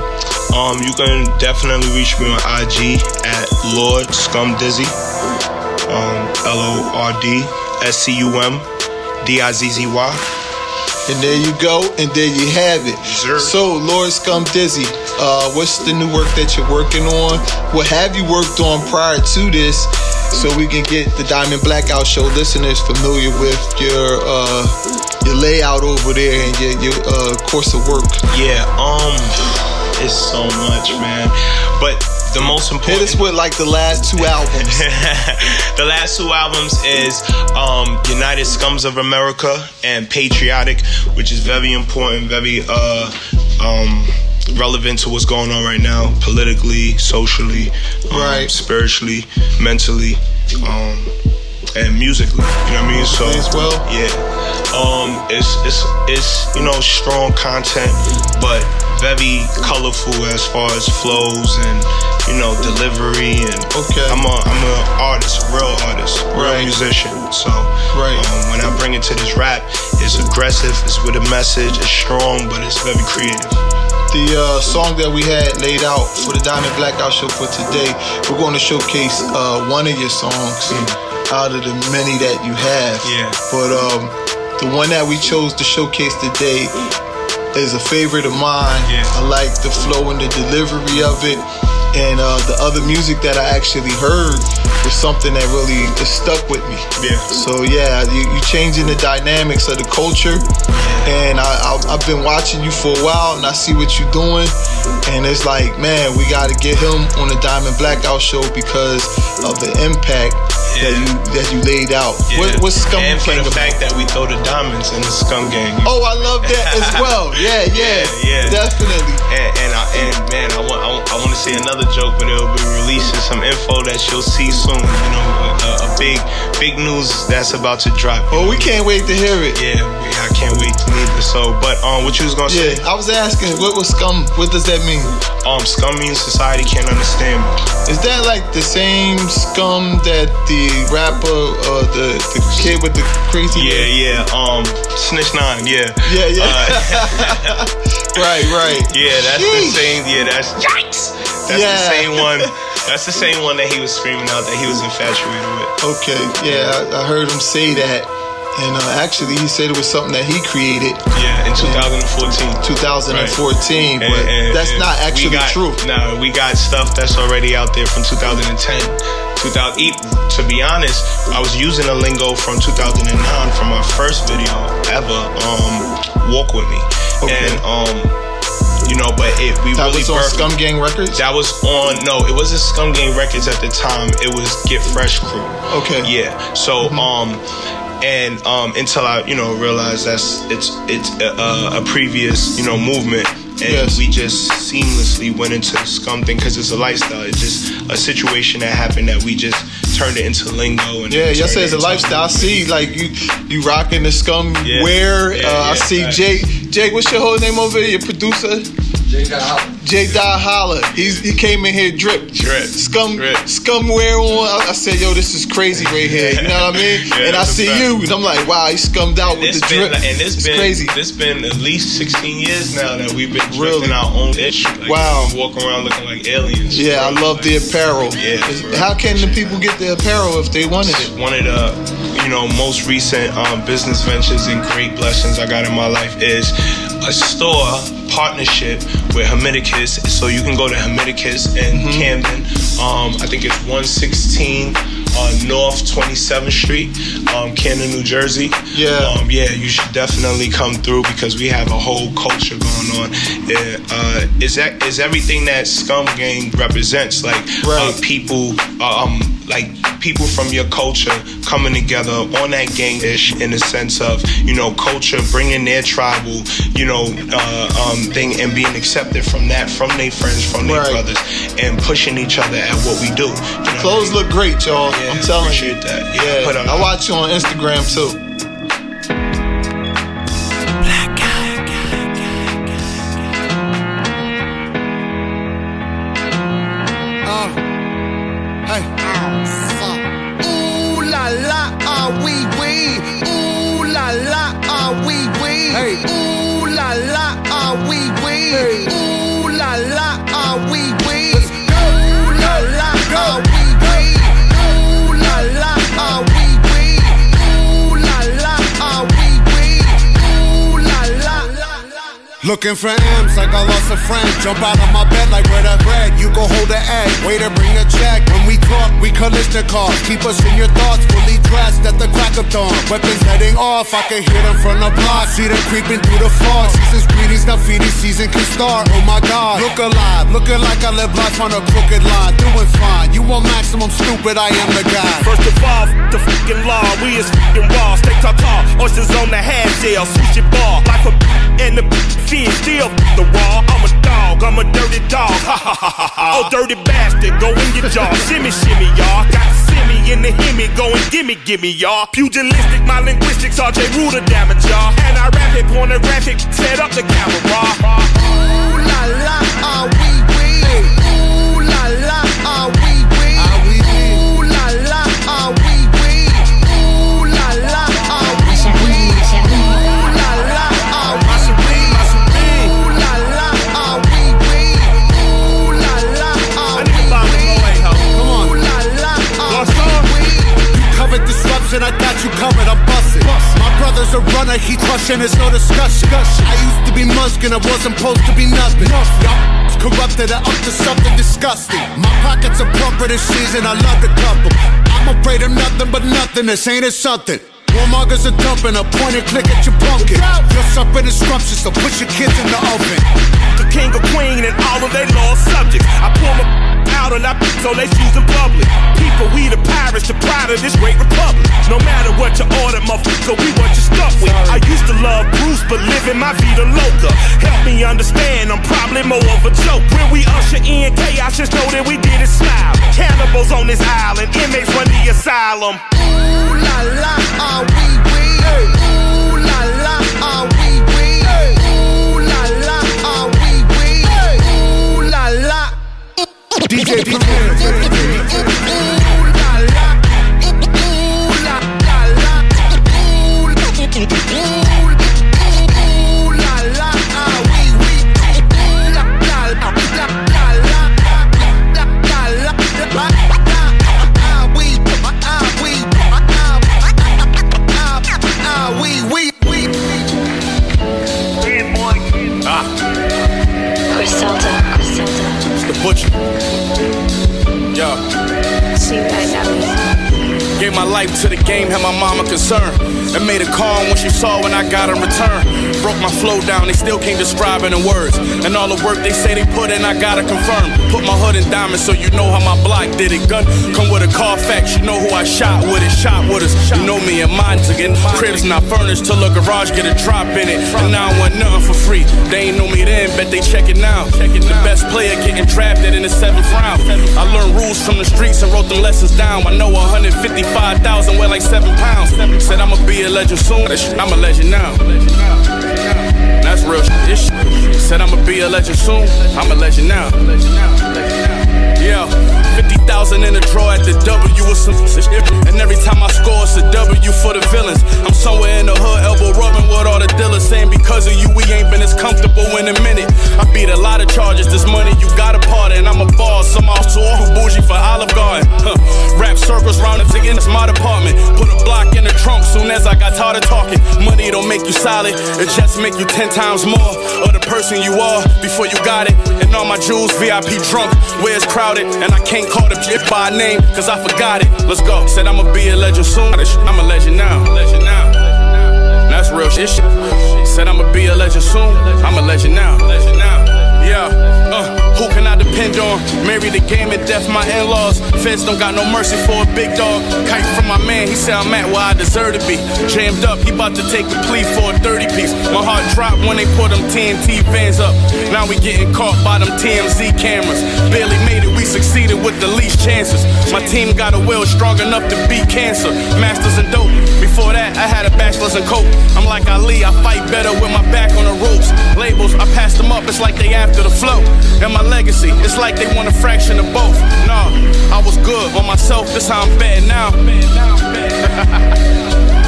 Speaker 23: Um, you can definitely reach me on IG at Lord Scum Dizzy. Um, L O R D S C U M D I Z Z Y.
Speaker 8: And there you go, and there you have it. Sure. So, Lord Scum Dizzy, uh, what's the new work that you're working on? What have you worked on prior to this? So we can get the Diamond Blackout Show listeners familiar with your uh, your layout over there and your, your uh, course of work.
Speaker 23: Yeah, um, it's so much, man. But the most important.
Speaker 8: Hit us with like the last two albums.
Speaker 23: the last two albums is um, United Scums of America and Patriotic, which is very important, very uh, um, relevant to what's going on right now, politically, socially, um,
Speaker 8: Right.
Speaker 23: spiritually, mentally, um, and musically. You know what I mean? So
Speaker 8: As well?
Speaker 23: yeah, um, it's it's it's you know strong content, but very colorful as far as flows and you know delivery and
Speaker 8: okay.
Speaker 23: I'm a I'm an artist, real artist, real
Speaker 8: Right.
Speaker 23: musician. So
Speaker 8: Right.
Speaker 23: um, when I bring it to this rap, it's aggressive, it's with a message, it's strong, but it's very creative.
Speaker 8: The uh, song that we had laid out for the Diamond Blackout show for today, we're going to showcase uh, one of your songs out of the many that you have.
Speaker 23: Yeah.
Speaker 8: But um, the one that we chose to showcase today is a favorite of mine. I like the flow and the delivery of it. And uh, the other music that I actually heard was something that really stuck with me.
Speaker 23: Yeah.
Speaker 8: So yeah, you, you changing the dynamics of the culture, and I, I I've been watching you for a while, and I see what you're doing, and it's like, man, we got to get him on the Diamond Blackout show because of the impact that you that you laid out. What, what's Scum
Speaker 23: and for
Speaker 8: playing
Speaker 23: the
Speaker 8: about?
Speaker 23: fact that we throw the diamonds in the scum gang.
Speaker 8: Oh, I love that as well. Yeah, yeah,
Speaker 23: yeah,
Speaker 8: definitely.
Speaker 23: And and, I, and man, I want I, want- to say another joke, but it'll be releasing some info that you'll see soon. You know, a, a big, big news that's about to drop.
Speaker 8: Oh, we can't wait to hear it.
Speaker 23: Yeah, I can't wait to neither. So, but um, what you was gonna say?
Speaker 8: Yeah, I was asking, what was scum? What does that mean?
Speaker 23: Um, scum means society can't understand.
Speaker 8: Is that like the same scum that the rapper or the the kid with the crazy?
Speaker 23: Yeah, yeah. Um, Snitch Nine. Yeah.
Speaker 8: Yeah, yeah.
Speaker 23: Uh,
Speaker 8: right, right.
Speaker 23: Yeah, that's the same. Yeah, that's yikes. That's
Speaker 8: Yeah.
Speaker 23: the same one. That's the same one that he was screaming out that he was infatuated with.
Speaker 8: Okay, yeah, I, I heard him say that. And uh, actually, he said it was something that he created.
Speaker 23: Yeah, in 2014.
Speaker 8: 2014,
Speaker 23: Right.
Speaker 8: but
Speaker 23: And- and-
Speaker 8: that's
Speaker 23: and
Speaker 8: not actually
Speaker 23: got-
Speaker 8: true.
Speaker 23: No, we got stuff that's already out there from 2010. 2000, e- to be honest, I was using a lingo from 2009 from my first video ever, um, Walk With Me. And, um, you know, but it, we
Speaker 8: That
Speaker 23: really
Speaker 8: was on
Speaker 23: birthed-
Speaker 8: Scum Gang Records?
Speaker 23: That was on, no, it wasn't Scum Gang Records at the time. It was Get Fresh Crew.
Speaker 8: Okay.
Speaker 23: Yeah. So, um, and um, until I, you know, realized that's it's it's a, a previous, you know, movement, and we just seamlessly went into the scum thing because it's a lifestyle. It's just a situation that happened that we just turned it into lingo. And
Speaker 8: Yeah, y'all
Speaker 23: turned
Speaker 8: say it's a lifestyle. I see, like you, you rocking the scum
Speaker 23: Yeah.
Speaker 8: wear.
Speaker 23: Yeah,
Speaker 8: uh, I see
Speaker 23: facts.
Speaker 8: Jake. Jake, what's your whole name over here? Your producer?
Speaker 24: Jake got
Speaker 8: Die Holla. He's he came in here drip.
Speaker 23: Drip.
Speaker 8: Scum scum wear on. I, I said, yo, this is crazy right here. You know what I mean?
Speaker 23: Yeah,
Speaker 8: and I see
Speaker 23: fact.
Speaker 8: you, and I'm like, wow, he scummed out with
Speaker 23: It's
Speaker 8: the
Speaker 23: been,
Speaker 8: drip.
Speaker 23: and it's
Speaker 8: it's
Speaker 23: been
Speaker 8: crazy.
Speaker 23: It's been at least 16 years now that we've been drifting our own ish. Like,
Speaker 8: Wow.
Speaker 23: we walk around looking like aliens.
Speaker 8: Yeah, I love the apparel.
Speaker 23: Yeah, bro.
Speaker 8: How can the people get the apparel if they wanted it?
Speaker 23: One of the you know most recent um, business ventures and great blessings I got in my life is a store partnership with Hamiticus. So you can go to Hamiticus in
Speaker 8: Mm-hmm.
Speaker 23: Camden. Um, I think it's 116 on North 27th Street, um, Camden, New Jersey.
Speaker 8: Yeah.
Speaker 23: Um, yeah, you should definitely come through because we have a whole culture going on. It, uh, is that is everything that Scum Gang represents? Like uh, people, uh, um, like people from your culture coming together on that gang ish in the sense of you know culture, bringing their tribal, you know, uh, um, thing and being accepted from that, from their friends, from their
Speaker 8: Right.
Speaker 23: brothers, and pushing each other at what we do. You know?
Speaker 8: Clothes look great, y'all.
Speaker 23: Yeah,
Speaker 8: I'm telling you.
Speaker 23: that. Yeah,
Speaker 8: I watch you on Instagram too.
Speaker 24: Looking for M's like I lost a friend. Jump out of my bed like where the bread. You go hold the egg. Waiter, bring a check. When we talk, we collision cars. Keep us in your thoughts. Fully dressed at the crack of dawn. Weapons heading off. I can hear them from the block. See them creeping through the fog. Season's greetings. Now feeding season can start. Oh my God. Look alive. Looking like I live life on a crooked line. Doing fine. You want maximum stupid. I am the guy.
Speaker 14: First of all, the fucking law. We is fucking raw. Stay tartar. Oysters on the half shell. Sushi bar. Life a and the fish still the raw. I'm a dog. I'm a dirty dog. Ha ha ha ha ha. Oh, dirty bastard. Go in your jaw. Shimmy, shimmy, y'all. Got simmy in the hemi. Go and gimme, gimme, y'all. Pugilistic, my linguistics. RJ Ruder damage, y'all. And I rap it pornographic. Set up the camera.
Speaker 25: Ooh la la, ah wee wee.
Speaker 24: My a runner, he crushing, there's no discussion. I used to be muskin', I wasn't supposed to be nothing. Y'all corrupted, I'm up to something disgusting. My pockets are plumper this season, I love to cup 'em. I'm afraid of nothing but nothing, this ain't it something. Warmongers are dumping, a point and click at your pumpkin. You're something scrumptious, so put your kids in the oven.
Speaker 14: the king or queen and all of their lost subjects. I pull my out and I so they choose in public. People, we the pirates, the pride of this great republic. No matter what you order, motherfucker, we what you stuck with. I used to love Bruce, but living my vida loca. Help me understand, I'm probably more of a joke. When we usher in chaos, just know that we did it smile. Cannibals on this island, inmates run the asylum.
Speaker 25: Ooh la la, ah wee
Speaker 24: DJ Premier.
Speaker 14: Griselda. Gave my life to the game, had my mama concerned. And made a call when she saw when I got in return. Broke my flow down, they still can't describe it in words. And all the work they say they put in, I gotta confirm. Put my hood in diamonds so you know how my block did it. Gun come with a Carfax, you know who I shot with it. Shot with us, you know me and mine again. Cribs not furnished till a garage get a drop in it. And now I want nothing for free. They ain't know me then, bet they check it now. The best player getting drafted in the seventh round. I learned rules from the streets and wrote them lessons down. I know 155,000 weigh like seven pounds. Said I'ma be a legend soon. I'm a legend now. That's real shit. Said I'ma be a legend soon. I'm a legend now. Yeah, 50,000 in the draw at the W with some. And every time I score, it's a W for the villains. I'm somewhere in the hood, elbow rubbing with all the dealers. Saying because of you, we ain't been as comfortable in a minute. I beat a lot of charges, this money you got a part and I'm a boss. I'm also who bougie for Olive Garden. Huh. Rap circles round and in my department. Put a block in the trunk soon as I got tired of talking. Money don't make you solid, it just make you 10 times more the person you are before you got it. And all my jewels VIP drunk, where it's crowded? And I can't call the shit by name, cause I forgot it. Let's go. Said I'ma be a legend soon. I'm a legend now. Legend now. That's real shit. Said I'ma be a legend soon. I'm a legend now. Legend now. Yeah. Uh, who can I depend on? Marry the game and death, my in-laws. Feds don't got no mercy for a big dog. Kite from my man, he said I'm at where I deserve to be. Jammed up, he about to take a plea for a 30 piece. My heart dropped when they put them TNT vans up. Now we getting caught by them TMZ cameras. Barely made it, we succeeded with the least chances. My team got a will strong enough to beat cancer. Masters and dope. Before that, I had a bachelor's in coke. I'm like Ali, I fight better with my back on the ropes. Labels, I passed them up, it's like they after the flow. And my legacy, it's like they want a fraction of both. Nah, I was good on myself, this how I'm betting now.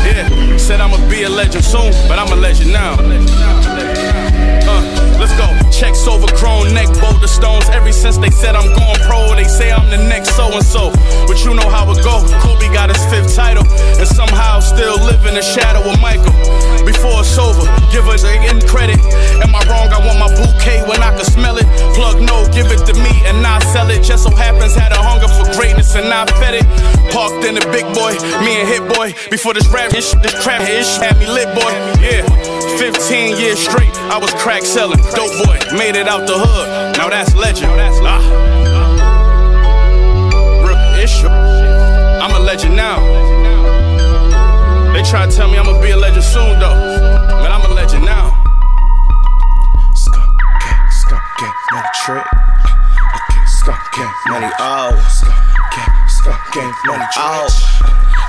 Speaker 14: yeah, said I'ma be a legend soon, but I'm a legend now. Uh, let's go. Checks overgrown, neck boulder stones. Ever since they said I'm going pro, they say I'm the next so and so. But you know how it go. Kobe got his fifth title, and somehow still live in the shadow of Michael. Before it's over, give us a in credit. Am I wrong? I want my bouquet when I can smell it. Plug no, give it to me and I sell it. Just so happens had a hunger for greatness and I fed it. Parked in the big boy, me and Hit Boy. Before this rap, this, this trap ish had me lit, boy. Yeah, 15 years straight, I was crack selling. Dope boy, made it out the hood. Now that's legend. Ah. Real issue. I'm a legend now. They try to tell me I'ma be a legend soon, though. But I'm a legend now.
Speaker 26: Skunk gang, skunk gang, money trick. Okay, skunk gang, money oh. Skunk gang, skunk gang, money trick.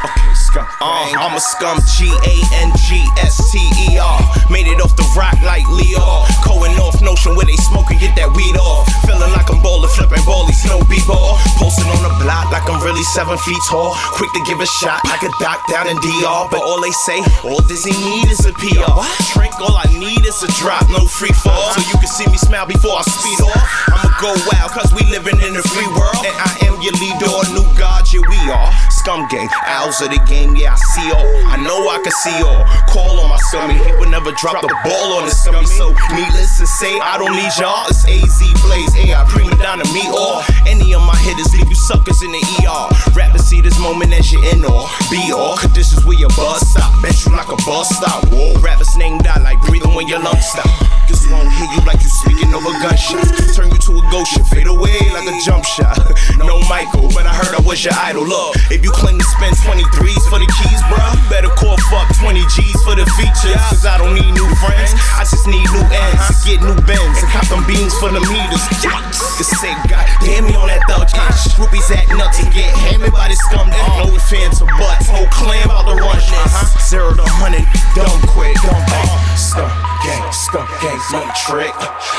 Speaker 26: Okay,
Speaker 27: Uh, I'm a scum, G A N G S T E R. Made it off the rock like Leo. Going off notion where they smoke and get that weed off. Feeling like I'm bowling, flipping ballies, no b-ball. Posted on the block like I'm really seven feet tall. Quick to give a shot like a doc down in DR. But all they say, all Disney need is a PR. Trick, all I need is a drop, no free fall. So you can see me smile before I speed off. I'ma go wild, cause we living in a free world. And I am your leader, new god, yeah, we are. Scum gang, owls of the game, yeah, I see all. I know I can see all. Call on my scummy, he would never drop the ball on the scummy. So, needless to say, I don't need y'all. It's AZ Blaze, AI, prima donna, me or any of my hitters leave you suckers in the ER. Rappers see this moment as you're in or be all. Conditions where your buzz stop, bet you like a bus stop. Whoa, rappers name die like breathing when your lungs stop. Just won't hit you like you speaking over gunshots. Turn you to a ghost, you fade away like a jump shot. No Michael, but I heard I was your idol. Look, if you claim to spend 23s for the keys, bruh, you better call fuck 20 G's for the features. Cause I don't need new friends, I just need new ends get new bends and cop them beans for the meters. Niggas say, God damn me on that thug cash. Groupies act nuts and get hammered by this scum. Uh-huh. No fans or butts. Whole clan about to run this. Uh-huh. Zero to hundred, dumb quick, dumb bang. Skunk gang, skunk gang, money trick.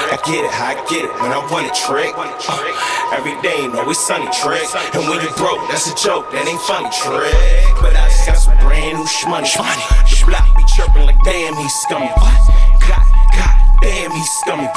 Speaker 27: I get it, how I get it when I want it trick. Uh, every day, ain't it's sunny trick. And when you broke, that's a joke, that ain't funny trick. But I just got some brand new shmoney. The block be chirping like damn, he's scummy. What? God. Damn, he's scummy.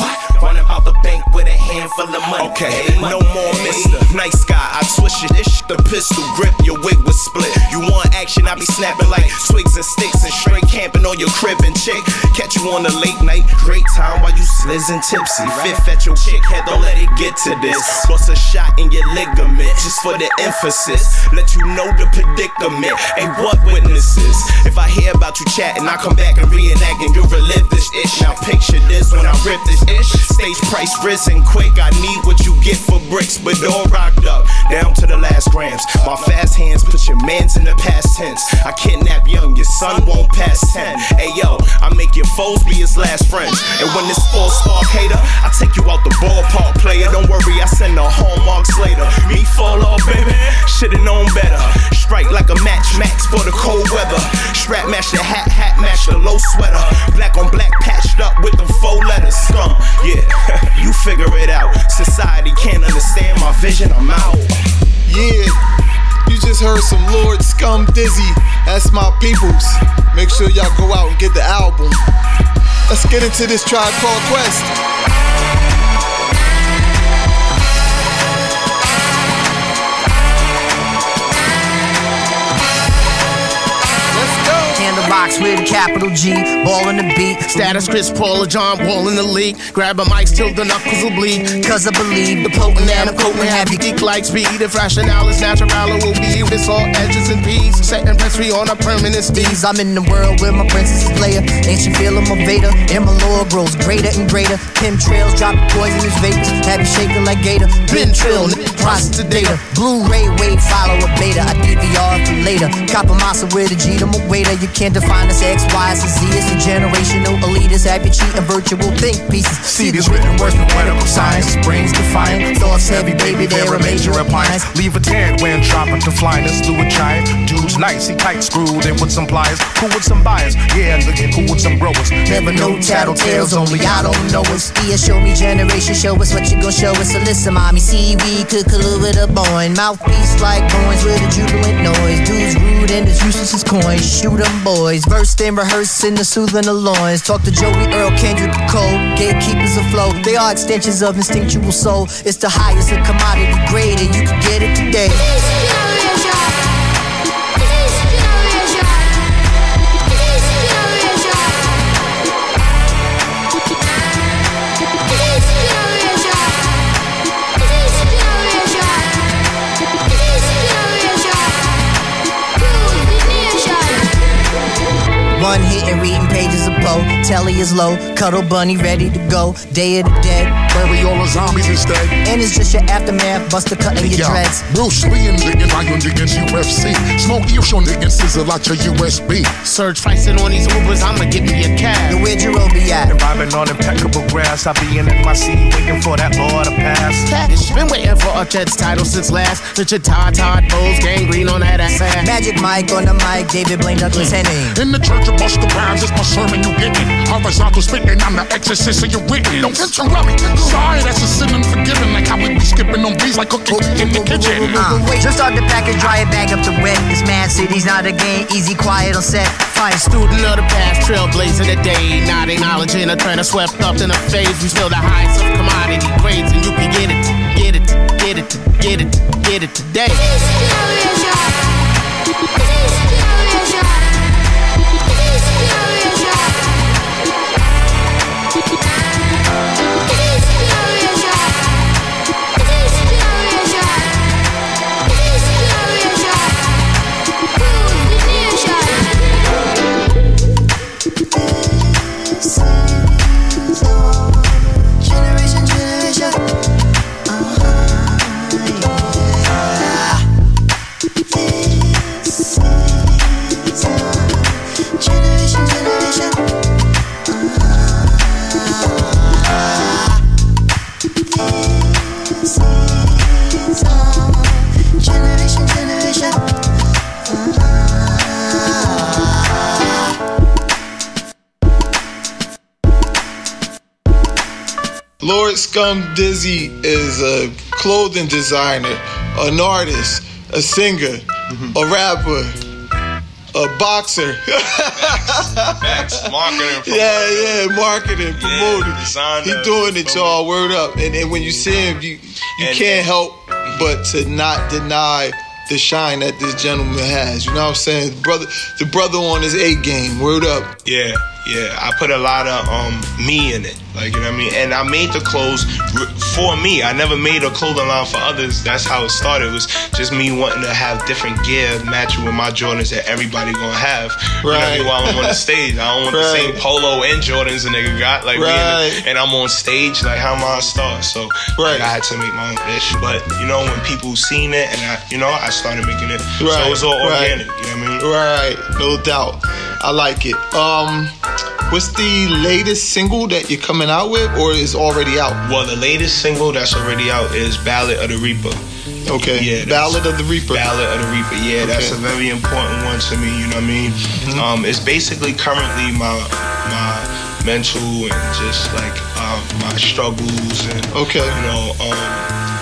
Speaker 27: Running out the bank with a handful of money. Okay, no more mister. Nice guy, I twist it. Shit, the pistol grip, your wig was split. You want action, I be snapping like twigs and sticks and straight camping on your crib and chick. Catch you on a late night, great time while you slizzing tipsy. Fifth at your chick head, don't let it get to this. Bust a shot in your ligament, just for the emphasis. Let you know the predicament. Hey, what witnesses? If I hear about you chatting, I come back and reenact and you relive this ish. Now picture this when I rip this ish. Stage price risen quick. I need what you get for bricks, but all rocked up down to the last grams. My fast hands put your mans in the past tense. I kidnap young, your son won't pass 10. Hey yo, I make your foes be his last friends. And when this all spark hater, I take you out the ballpark player. Don't worry, I send the hallmarks later. Me fall off, baby. Should've known better. Strike like a match max for the cold weather. Strap match the hat, hat match the low sweater. Black on black yeah, you figure it out. Society can't understand my vision, I'm out.
Speaker 8: Yeah, you just heard some Lord Scum Dizzy. That's my peoples. Make sure y'all go out and get the album. Let's get into this tribe called Quest.
Speaker 28: Candlebox with a capital G, ball in the beat. Status Chris Paul or John Wall in the league. Grab a mic till the knuckles will bleed. Cause I believe the potent and I'm have you geek like speed. If rationale is natural, it will be with all edges and peas. Setting press free on a permanent steez. I'm in the world where my princess is Leia. Ain't feeling my Vader? And my lore grows greater and greater. Chemtrails drop poisonous vapors. Have you shaking like Gator? Been trill, process the data. Blu-ray wave, follow a beta. I DVR for later. Copper massa with a G to my waiter. You can't define us X, Y, and Z. It's the generational elitist. Happy cheating virtual think pieces.
Speaker 29: See these written words with medical science. Brains defiant. Thoughts heavy, baby, they're a major appliance. Leave a tan when dropping to flyness. Do a giant. Dude's nice, he tight screwed in with some pliers. Cool with some buyers. Yeah, looking cool with some growers.
Speaker 28: Never know tattletales, only I don't know us. Yeah, show me generation, show us what you gon' show us. So listen, mommy, CV could collude with a boy. Mouthpiece like coins with a jubilant noise. Dudes rude and as useless as coins. Shoot 'em boys. Versed in the soothing the loins. Talk to Joey Earl, Kendrick Cole. Gatekeepers flow. They are extensions of instinctual soul. It's the highest of commodity grade, and you can get it today. One hit and reading pages of Poe. Telly is low, cuddle bunny ready to go. Day of the dead.
Speaker 5: Bury all the zombies instead.
Speaker 28: And it's just your aftermath, buster cutting your
Speaker 5: Yeah.
Speaker 28: dreads.
Speaker 5: Bruce Lee and digging iron against UFC. Smoke earshot against sizzle out your USB.
Speaker 28: Search pricing on these Ubers, I'ma give me a cab. Yo, where'd your be at?
Speaker 29: And vibing on impeccable grass. I be in NYC waiting for that law to pass.
Speaker 28: Cash. Been waiting for a Jets title since last. Richard Todd, Todd Bowles, gangrene on that ass. Magic Mike on the mic, David Blaine, Douglas mm. Henning.
Speaker 5: In the church of Busta Rhymes, it's my sermon you getting. Horizontal spitting, I'm the exorcist of your written. Don't interrupt me. Sorry, that's a sin unforgiven. Like how we be skipping on beats like cooking in the kitchen.
Speaker 28: Uh, just start the package, dry it back up to wet. This mad city's not a game, easy, quiet on set. Fine student of the past, trailblazing the day. Not acknowledging a turn swept up in a phase. We feel the highs of commodity grades, and you can get it, get it, get it, get it, get it today.
Speaker 8: Lord Scum Dizzy is a clothing designer, an artist, a singer, a rapper, a boxer.
Speaker 23: Facts. Marketing.
Speaker 8: Yeah, yeah, marketing, promoting.
Speaker 23: designer,
Speaker 8: he doing it, y'all. Word up. And, and when you see him, you you
Speaker 23: And-
Speaker 8: can't help but to not deny the shine that this gentleman has. You know what I'm saying? The brother, the brother on his A game. Word up.
Speaker 23: Yeah, yeah. I put a lot of um me in it. Like you know what I mean? And I made the clothes for me. I never made a clothing line for others. That's how it started. It was just me wanting to have different gear matching with my Jordans that everybody gonna have. Right. You know what I mean? While I'm on the stage. I don't want the
Speaker 8: Right.
Speaker 23: same polo and Jordans a nigga got. Like
Speaker 8: Right.
Speaker 23: the- and I'm on stage, like how am I a star? So like, I had to make my own ish. But you know, when people seen it and I you know, I started making it. Right. So it was all
Speaker 8: right.
Speaker 23: organic, you know what I mean?
Speaker 8: Right, no doubt. I like it. Um, what's the latest single that you're coming out with, or is already out?
Speaker 23: Well, the latest single that's already out is Ballad of the Reaper.
Speaker 8: Okay.
Speaker 23: Yeah.
Speaker 8: Ballad of the Reaper.
Speaker 23: Ballad of the Reaper. Yeah, that's a very important one to me. You know what I mean?
Speaker 8: Mm-hmm.
Speaker 23: Um, it's basically currently my my mental and just like um, my struggles and
Speaker 8: Okay.
Speaker 23: you know um,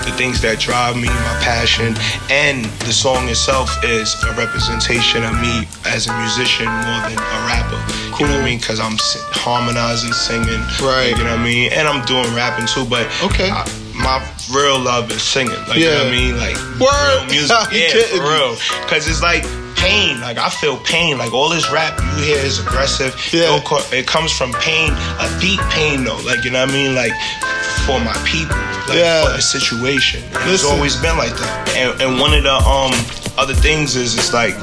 Speaker 23: the things that drive me, my passion, and the song itself is a representation of me as a musician more than a rapper. You know what I mean? Because I'm harmonizing, singing.
Speaker 8: Right.
Speaker 23: You know what I mean? And I'm doing rapping too, but
Speaker 8: Okay.
Speaker 23: I- my real love is singing. Like, you know what I
Speaker 8: Yeah.
Speaker 23: mean? Like,
Speaker 8: Word.
Speaker 23: real music. Yeah,
Speaker 8: kidding
Speaker 23: for real. Because it's like pain. Like, I feel pain. Like, all this rap you hear is aggressive.
Speaker 8: Yeah.
Speaker 23: It, don't co- it comes from pain, a deep pain, though. Like, you know what I mean? Like, for my people. Like,
Speaker 8: Yeah.
Speaker 23: for the situation. It's always been like that. And, and one of the um other things is, it's like,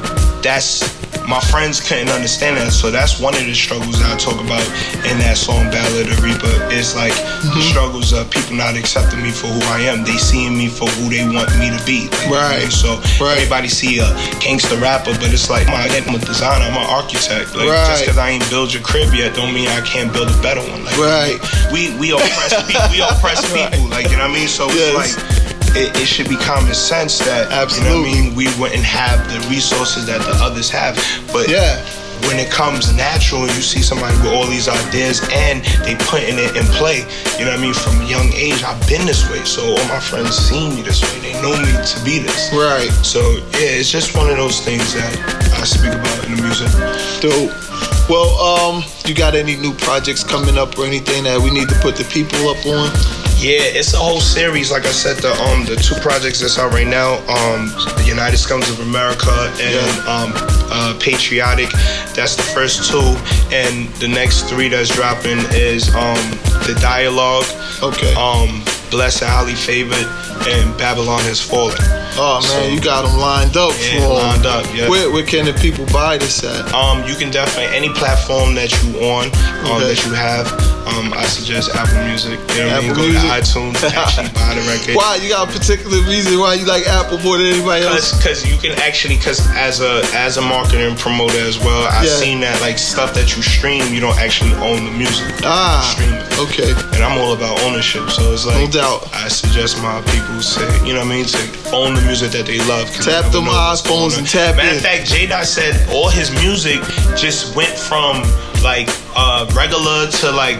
Speaker 23: that's my friends couldn't understand that, so that's one of the struggles that I talk about in that song "Ballad of Reaper." It's like the
Speaker 8: Mm-hmm.
Speaker 23: struggles of people not accepting me for who I am. They seeing me for who they want me to be. Like,
Speaker 8: Right.
Speaker 23: So everybody see a gangster rapper, but it's like, my, I'm a designer, I'm an architect. Like
Speaker 8: Right.
Speaker 23: just because I ain't build your crib yet, don't mean I can't build a better one. Like
Speaker 8: Right.
Speaker 23: we we oppress people. We oppress people. Like you know what I mean. So
Speaker 8: Yes.
Speaker 23: it's like. It, it should be common sense that you know I mean we wouldn't have the resources that the others have. But
Speaker 8: Yeah.
Speaker 23: when it comes natural and you see somebody with all these ideas and they putting it in play, you know what I mean? From a young age, I've been this way. So all my friends seen me this way. They know me to be this.
Speaker 8: Right.
Speaker 23: So yeah, it's just one of those things that I speak about in the music.
Speaker 8: Dope. Well, um, you got any new projects coming up or anything that we need to put the people up on?
Speaker 23: Yeah, it's a whole series. Like I said, the um the two projects that's out right now, um, the United Scums of America and um uh, Patriotic. That's the first two, and the next three that's dropping is um the Dialogue.
Speaker 8: Okay.
Speaker 23: Um, Blessed Highly Favored and Babylon Has Fallen.
Speaker 8: Oh man, you got them lined up
Speaker 23: Yeah,
Speaker 8: for
Speaker 23: lined up, yeah.
Speaker 8: Where, where can the people buy this at?
Speaker 23: Um, you can definitely any platform that you on, um,
Speaker 8: Okay.
Speaker 23: that you have. Um, I suggest Apple Music. You know what I mean?
Speaker 8: Apple
Speaker 23: Go
Speaker 8: Music?
Speaker 23: to iTunes, actually buy the record.
Speaker 8: Why? You got a particular reason why you like Apple more than anybody else?
Speaker 23: Because you can actually, because as a as a marketing promoter as well, I've
Speaker 8: Yeah.
Speaker 23: seen that like stuff that you stream, you don't actually own the music.
Speaker 8: Ah,
Speaker 23: stream it.
Speaker 8: Okay.
Speaker 23: And I'm all about ownership, so it's like
Speaker 8: No doubt.
Speaker 23: I suggest my people say, you know what I mean, to own the music that they love.
Speaker 8: Tap
Speaker 23: you never
Speaker 8: them
Speaker 23: know what's
Speaker 8: iPhones
Speaker 23: going
Speaker 8: and
Speaker 23: on.
Speaker 8: tap
Speaker 23: Matter
Speaker 8: in.
Speaker 23: of fact, J Dot said all his music just went from like uh regular to like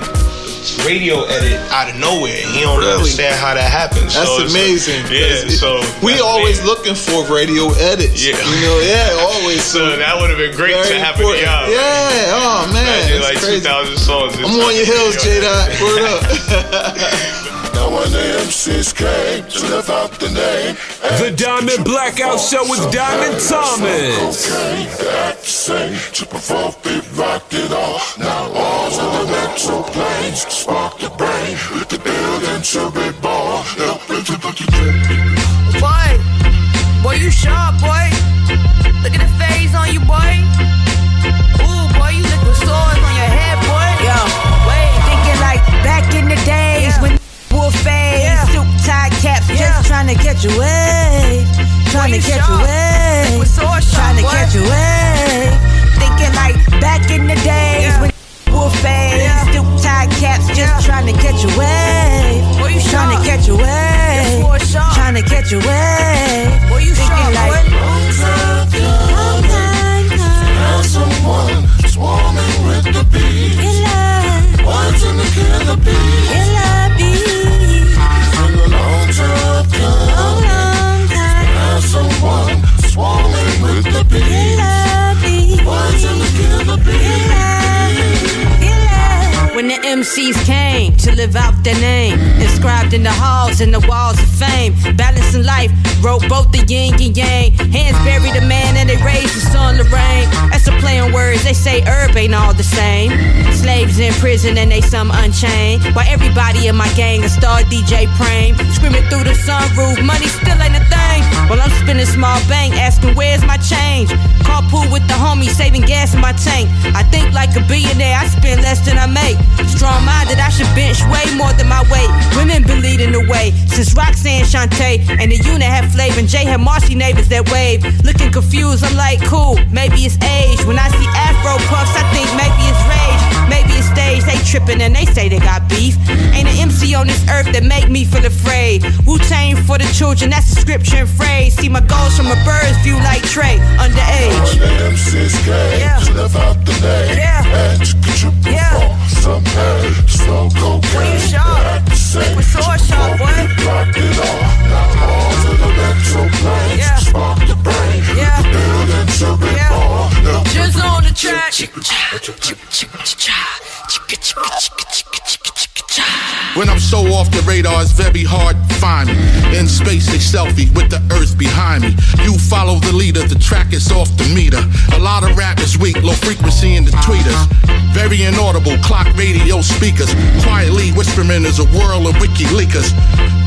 Speaker 23: radio edit out of nowhere. He don't
Speaker 8: Really?
Speaker 23: understand how that happens.
Speaker 8: That's
Speaker 23: So it's like-
Speaker 8: amazing.
Speaker 23: yeah,
Speaker 8: 'cause
Speaker 23: so
Speaker 8: we always
Speaker 23: amazing.
Speaker 8: looking for radio edits.
Speaker 23: Yeah.
Speaker 8: You know, yeah, always.
Speaker 23: So that would have been great to happen to y'all.
Speaker 8: Yeah, oh man,
Speaker 23: Imagine
Speaker 8: that's
Speaker 23: like
Speaker 8: crazy.
Speaker 23: 2,000 songs.
Speaker 8: I'm on your heels, J Dot. Word up.
Speaker 5: Now when the MCs came to live out the name.
Speaker 19: The Diamond Blackout Show with Diamond Thomas.
Speaker 5: Okay, act same. To provoke, beat, rock it all. Now all's in the mental planes. Spark the brain with the building to be born. Help it to put the
Speaker 30: Boy, boy, you sharp, boy. Look at the face on you, boy. Ooh, boy, you liquid swords on your head, boy. Yo, wait,
Speaker 31: Thinking like back in the days when wore fades, suit tie caps, just trying to catch a wave, trying to catch a wave,
Speaker 30: Liquid
Speaker 31: trying to catch a wave. Thinking like back in the days when wore fades, suit tie caps, just trying to catch a wave,
Speaker 30: Boy, you
Speaker 31: trying to catch a wave,
Speaker 30: boy,
Speaker 31: trying to catch a wave.
Speaker 30: boy, you
Speaker 31: Thinking
Speaker 30: sharp,
Speaker 31: like
Speaker 30: boy.
Speaker 5: Someone swarming with the bees. Words in the killer bees. one swallowing with the bees. in the killer.
Speaker 9: When the MCs came to live out their name, inscribed in the halls and the walls of fame, balancing life, wrote both the yin and yang. Hands buried the man and they raised the sun, the rain. That's a play on words, they say herb ain't all the same. In prison and they some unchained. While everybody in my gang a star DJ Prame. Screaming through the sunroof, money still ain't a thing. While I'm spinning small bank, asking where's my change. Carpool with the homies, saving gas in my tank. I think like a billionaire, I spend less than I make. Strong minded, I should bench way more than my weight. Women been leading the way since Roxanne Shante and the unit had flavor and Jay had Marcy neighbors that wave. Looking confused, I'm like, cool, maybe it's age. When I see Afro puffs, I think maybe it's rage. Maybe it's stage, they tripping and they say they got beef. Ain't an MC on this earth that make me feel afraid. Wu Tang for the children, that's the scripture and phrase. See my goals from a bird's view like Trey, underage.
Speaker 31: Yeah. Live out the name.
Speaker 9: Yeah.
Speaker 31: And you could you
Speaker 9: Yeah.
Speaker 31: some hay, smoke cocaine.
Speaker 9: you sharp?
Speaker 31: Same.
Speaker 9: We so sharp, boy.
Speaker 31: Rock it all. Now all to the mental plane.
Speaker 9: Yeah.
Speaker 31: Spark the brain.
Speaker 9: Yeah.
Speaker 31: Building to be more. Help
Speaker 9: Just on the track chicka chicka chicka chicka
Speaker 22: when I'm so off the radar, it's very hard to find me. In space, a selfie with the earth behind me. You follow the leader, the track is off the meter. A lot of rap is weak, low frequency in the tweeters. Very inaudible, clock radio speakers. Quietly whispering is a whirl of wiki leakers.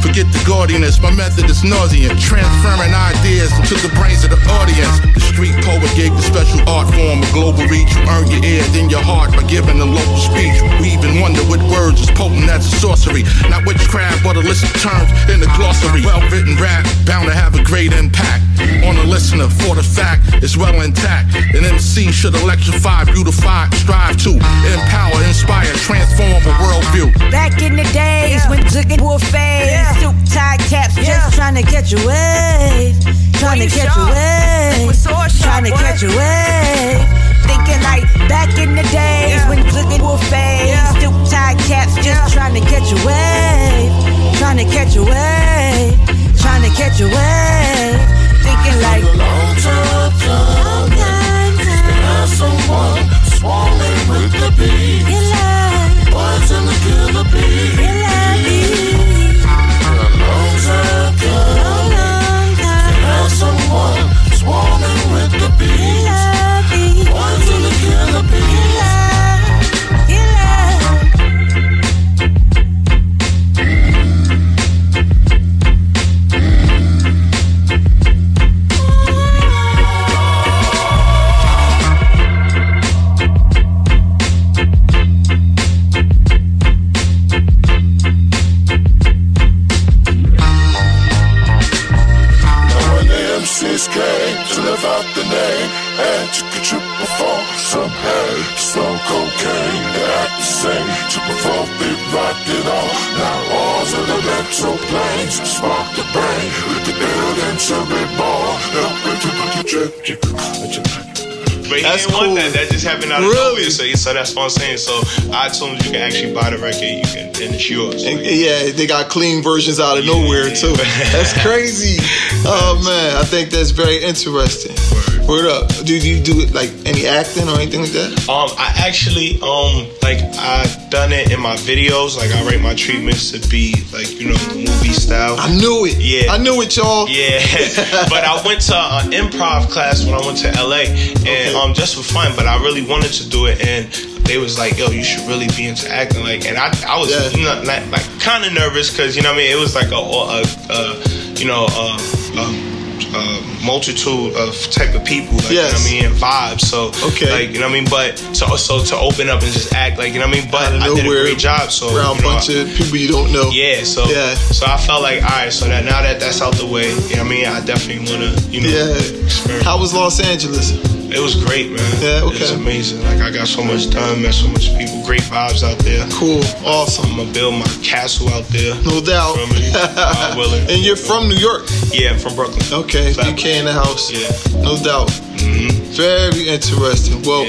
Speaker 22: Forget the gaudiness, my method is nauseant. Transferring ideas into the brains of the audience. The street poet gave the special art form a global reach. You earn your ear, then your heart by giving a local speech. We even wonder what words is potent as a sorcery. Not witchcraft, but a list of terms in the glossary. Well written rap, bound to have a great impact on the listener. For the fact it's well intact. An MC should electrify, beautify, strive to empower, inspire, transform a worldview.
Speaker 9: Back in the days when looking for a phase, suit tie caps, just trying to catch a wave, trying to catch a wave, trying to catch a wave. Thinking like back in the days when looking for a phase, suit tie caps, just trying to catch a wave, trying to catch a wave, trying to catch a wave. Thinking like
Speaker 31: long time coming. Have someone swallowing with the beat. Boys in the killer beat. A long time coming. Have someone swarming with the beat. The beat.
Speaker 8: That's
Speaker 23: didn't want
Speaker 8: cool.
Speaker 23: that. That just happened out of
Speaker 8: Really?
Speaker 23: nowhere. So, so that's what I'm saying. So iTunes, you can actually buy the record. You can, and it's yours.
Speaker 8: And, yeah, they got clean versions out of nowhere too. That's crazy. Oh man, I think that's very interesting. Word up. Do you do like any acting or anything like that?
Speaker 23: Um, I actually um like I done it in my videos. Like I rate my treatments to be like you know movie style.
Speaker 8: I knew it.
Speaker 23: Yeah,
Speaker 8: I knew it, y'all.
Speaker 23: Yeah, but I went to an improv class when I went to LA, and um just for fun. But I really wanted to do it, and they was like, "Yo, you should really be into acting." Like, and I I was you know, like, like kind of nervous because you know what I mean. It was like a, a, a you know a, a, a multitude of type of people. Like, you know what I mean, and vibes. So
Speaker 8: Okay.
Speaker 23: like you know what I mean. But so so to open up and just act like you know what I mean. But I did a great job. So
Speaker 8: around
Speaker 23: know,
Speaker 8: bunch of people you don't know.
Speaker 23: yeah, so
Speaker 8: Yeah.
Speaker 23: so I felt like all right, so that now that that's out the way, you know what I mean, I definitely want to, you know,
Speaker 8: Yeah. How was Los Angeles?
Speaker 23: It was great, man.
Speaker 8: Yeah,
Speaker 23: It was amazing. Like I got so much done, met so much people, great vibes out there.
Speaker 8: Cool, awesome.
Speaker 23: I'm gonna build my castle out there.
Speaker 8: No doubt.
Speaker 23: Feel me? God willing.
Speaker 8: and you're from New York.
Speaker 23: Yeah, I'm from Brooklyn.
Speaker 8: Okay, BK in the house.
Speaker 23: Yeah.
Speaker 8: No doubt. Very interesting. Well,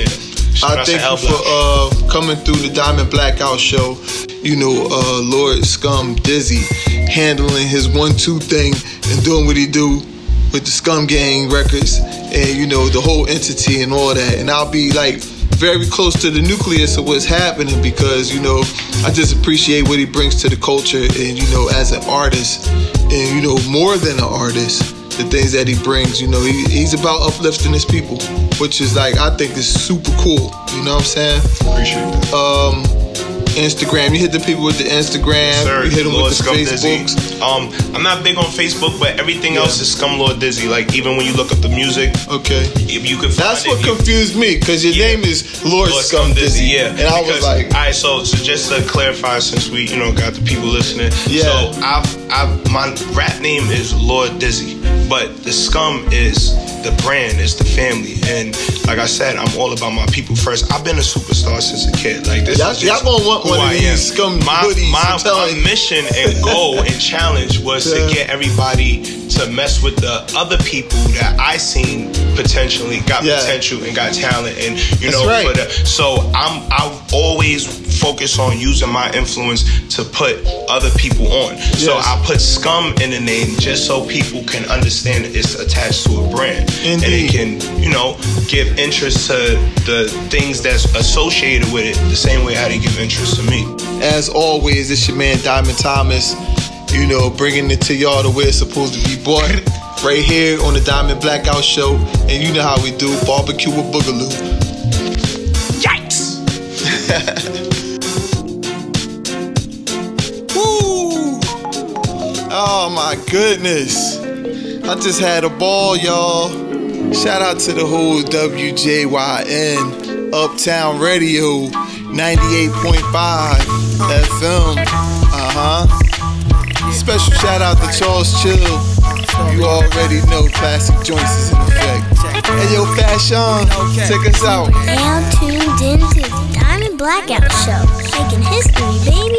Speaker 23: Shout
Speaker 8: I thank you for uh, coming through the Diamond Blackout show. You know, uh, Lord Scum Dizzy handling his one-two thing and doing what he do with the Scum Gang records and you know the whole entity and all that. And I'll be like very close to the nucleus of what's happening because you know I just appreciate what he brings to the culture and you know as an artist and you know more than an artist the things that he brings. You know he, he's about uplifting his people which is like I think is super cool. You know what I'm saying?
Speaker 23: Appreciate that.
Speaker 8: Um Instagram you hit the people with the Instagram
Speaker 23: Sir,
Speaker 8: you hit them
Speaker 23: Lord
Speaker 8: with the
Speaker 23: Scum
Speaker 8: Facebooks
Speaker 23: Um, I'm not big on Facebook, but everything else is Scum Lord Dizzy. Like even when you look up the music,
Speaker 8: okay,
Speaker 23: if you could.
Speaker 8: That's what confused me because your name is Lord, Scum Dizzy.
Speaker 23: Yeah,
Speaker 8: and I was like,
Speaker 23: all right. So, so just to clarify, since we, you know, got the people listening.
Speaker 8: Yeah.
Speaker 23: So, I, I, my rap name is Lord Dizzy, but the Scum is the brand, is the family, and like I said, I'm all about my people first. I've been a superstar since a kid. Like this,
Speaker 8: Y'all- y'all gonna want one of these. Scum
Speaker 23: my,
Speaker 8: hoodies,
Speaker 23: My, my mission and goal and challenge was
Speaker 8: Yeah.
Speaker 23: to get everybody to mess with the other people that I seen potentially got
Speaker 8: Yeah.
Speaker 23: potential and got talent, and you
Speaker 8: That's
Speaker 23: know,
Speaker 8: right.
Speaker 23: the, so I'm I've always focused on using my influence to put other people on. So I put scum in the name just so people can understand it's attached to a brand, and it can you know give interest to the things that's associated with it the same way how they give interest to me.
Speaker 8: As always, it's your man Diamond Thomas. You know, bringing it to y'all the way it's supposed to be bought. Right here on the Diamond Blackout Show. And you know how we do barbecue with Boogaloo.
Speaker 23: Yikes!
Speaker 8: Woo! Oh my goodness. I just had a ball, y'all. Shout out to the whole WJYN Uptown Radio 98.5 FM. Uh huh. Special shout out to Charles Chill. You already know classic joints is in effect. Hey yo, Fashion, take us out.
Speaker 32: Now tuned into the Diamond Blackout Show, making history, baby.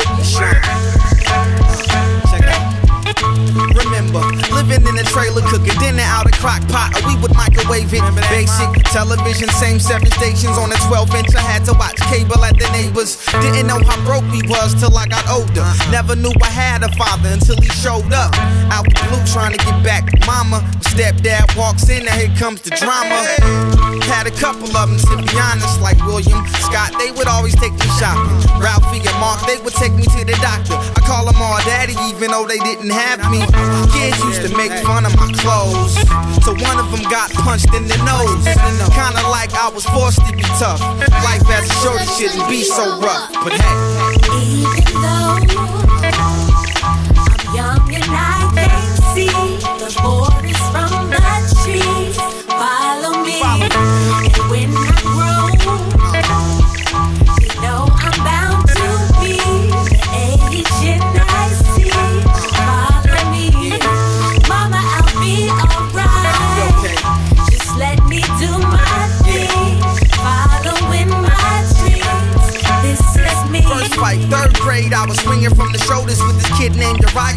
Speaker 33: Remember, living in a trailer, cooking dinner out of crock pot, or we would microwave it. Basic television, same seven stations on a 12 inch. I had to watch cable at the neighbors. Didn't know how broke we was till I got older. Never knew I had a father until he showed up. Out the blue trying to get back to mama. Stepdad walks in, now here comes the drama. Had a couple of them, to be honest, like William, Scott, they would always take me shopping. Ralphie and Mark, they would take me to the doctor. I call them all daddy, even though they didn't have me. Kids used to make fun of my clothes. So one of them got punched in the nose. Kinda like I was forced to be tough. Life as a shorty shouldn't be so rough. But hey,
Speaker 25: Even though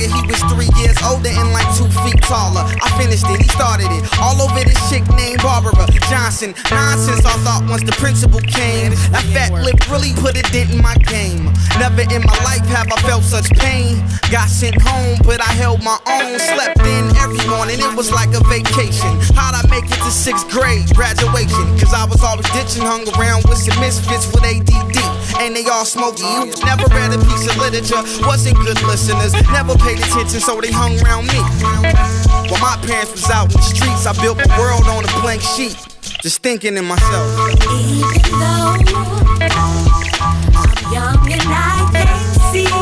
Speaker 33: Uriah. He was three years older and like two feet taller. I finished it, he started it. All over this chick named Barbara Johnson. Nonsense, I thought once the principal came. That fat lip really put a dent in my game. Never in my life have I felt such pain. Got sent home, but I held my own. Slept in every morning, it was like a vacation. How'd I make it to sixth grade graduation? Cause I was always ditching, hung around with some misfits with ADD. And they all smoky. You never read a piece of literature, wasn't good listeners. Never paid attention, so they hung around me. While my parents was out in the streets, I built my world on a blank sheet. Just thinking in myself.
Speaker 25: Even though I'm young and I can't see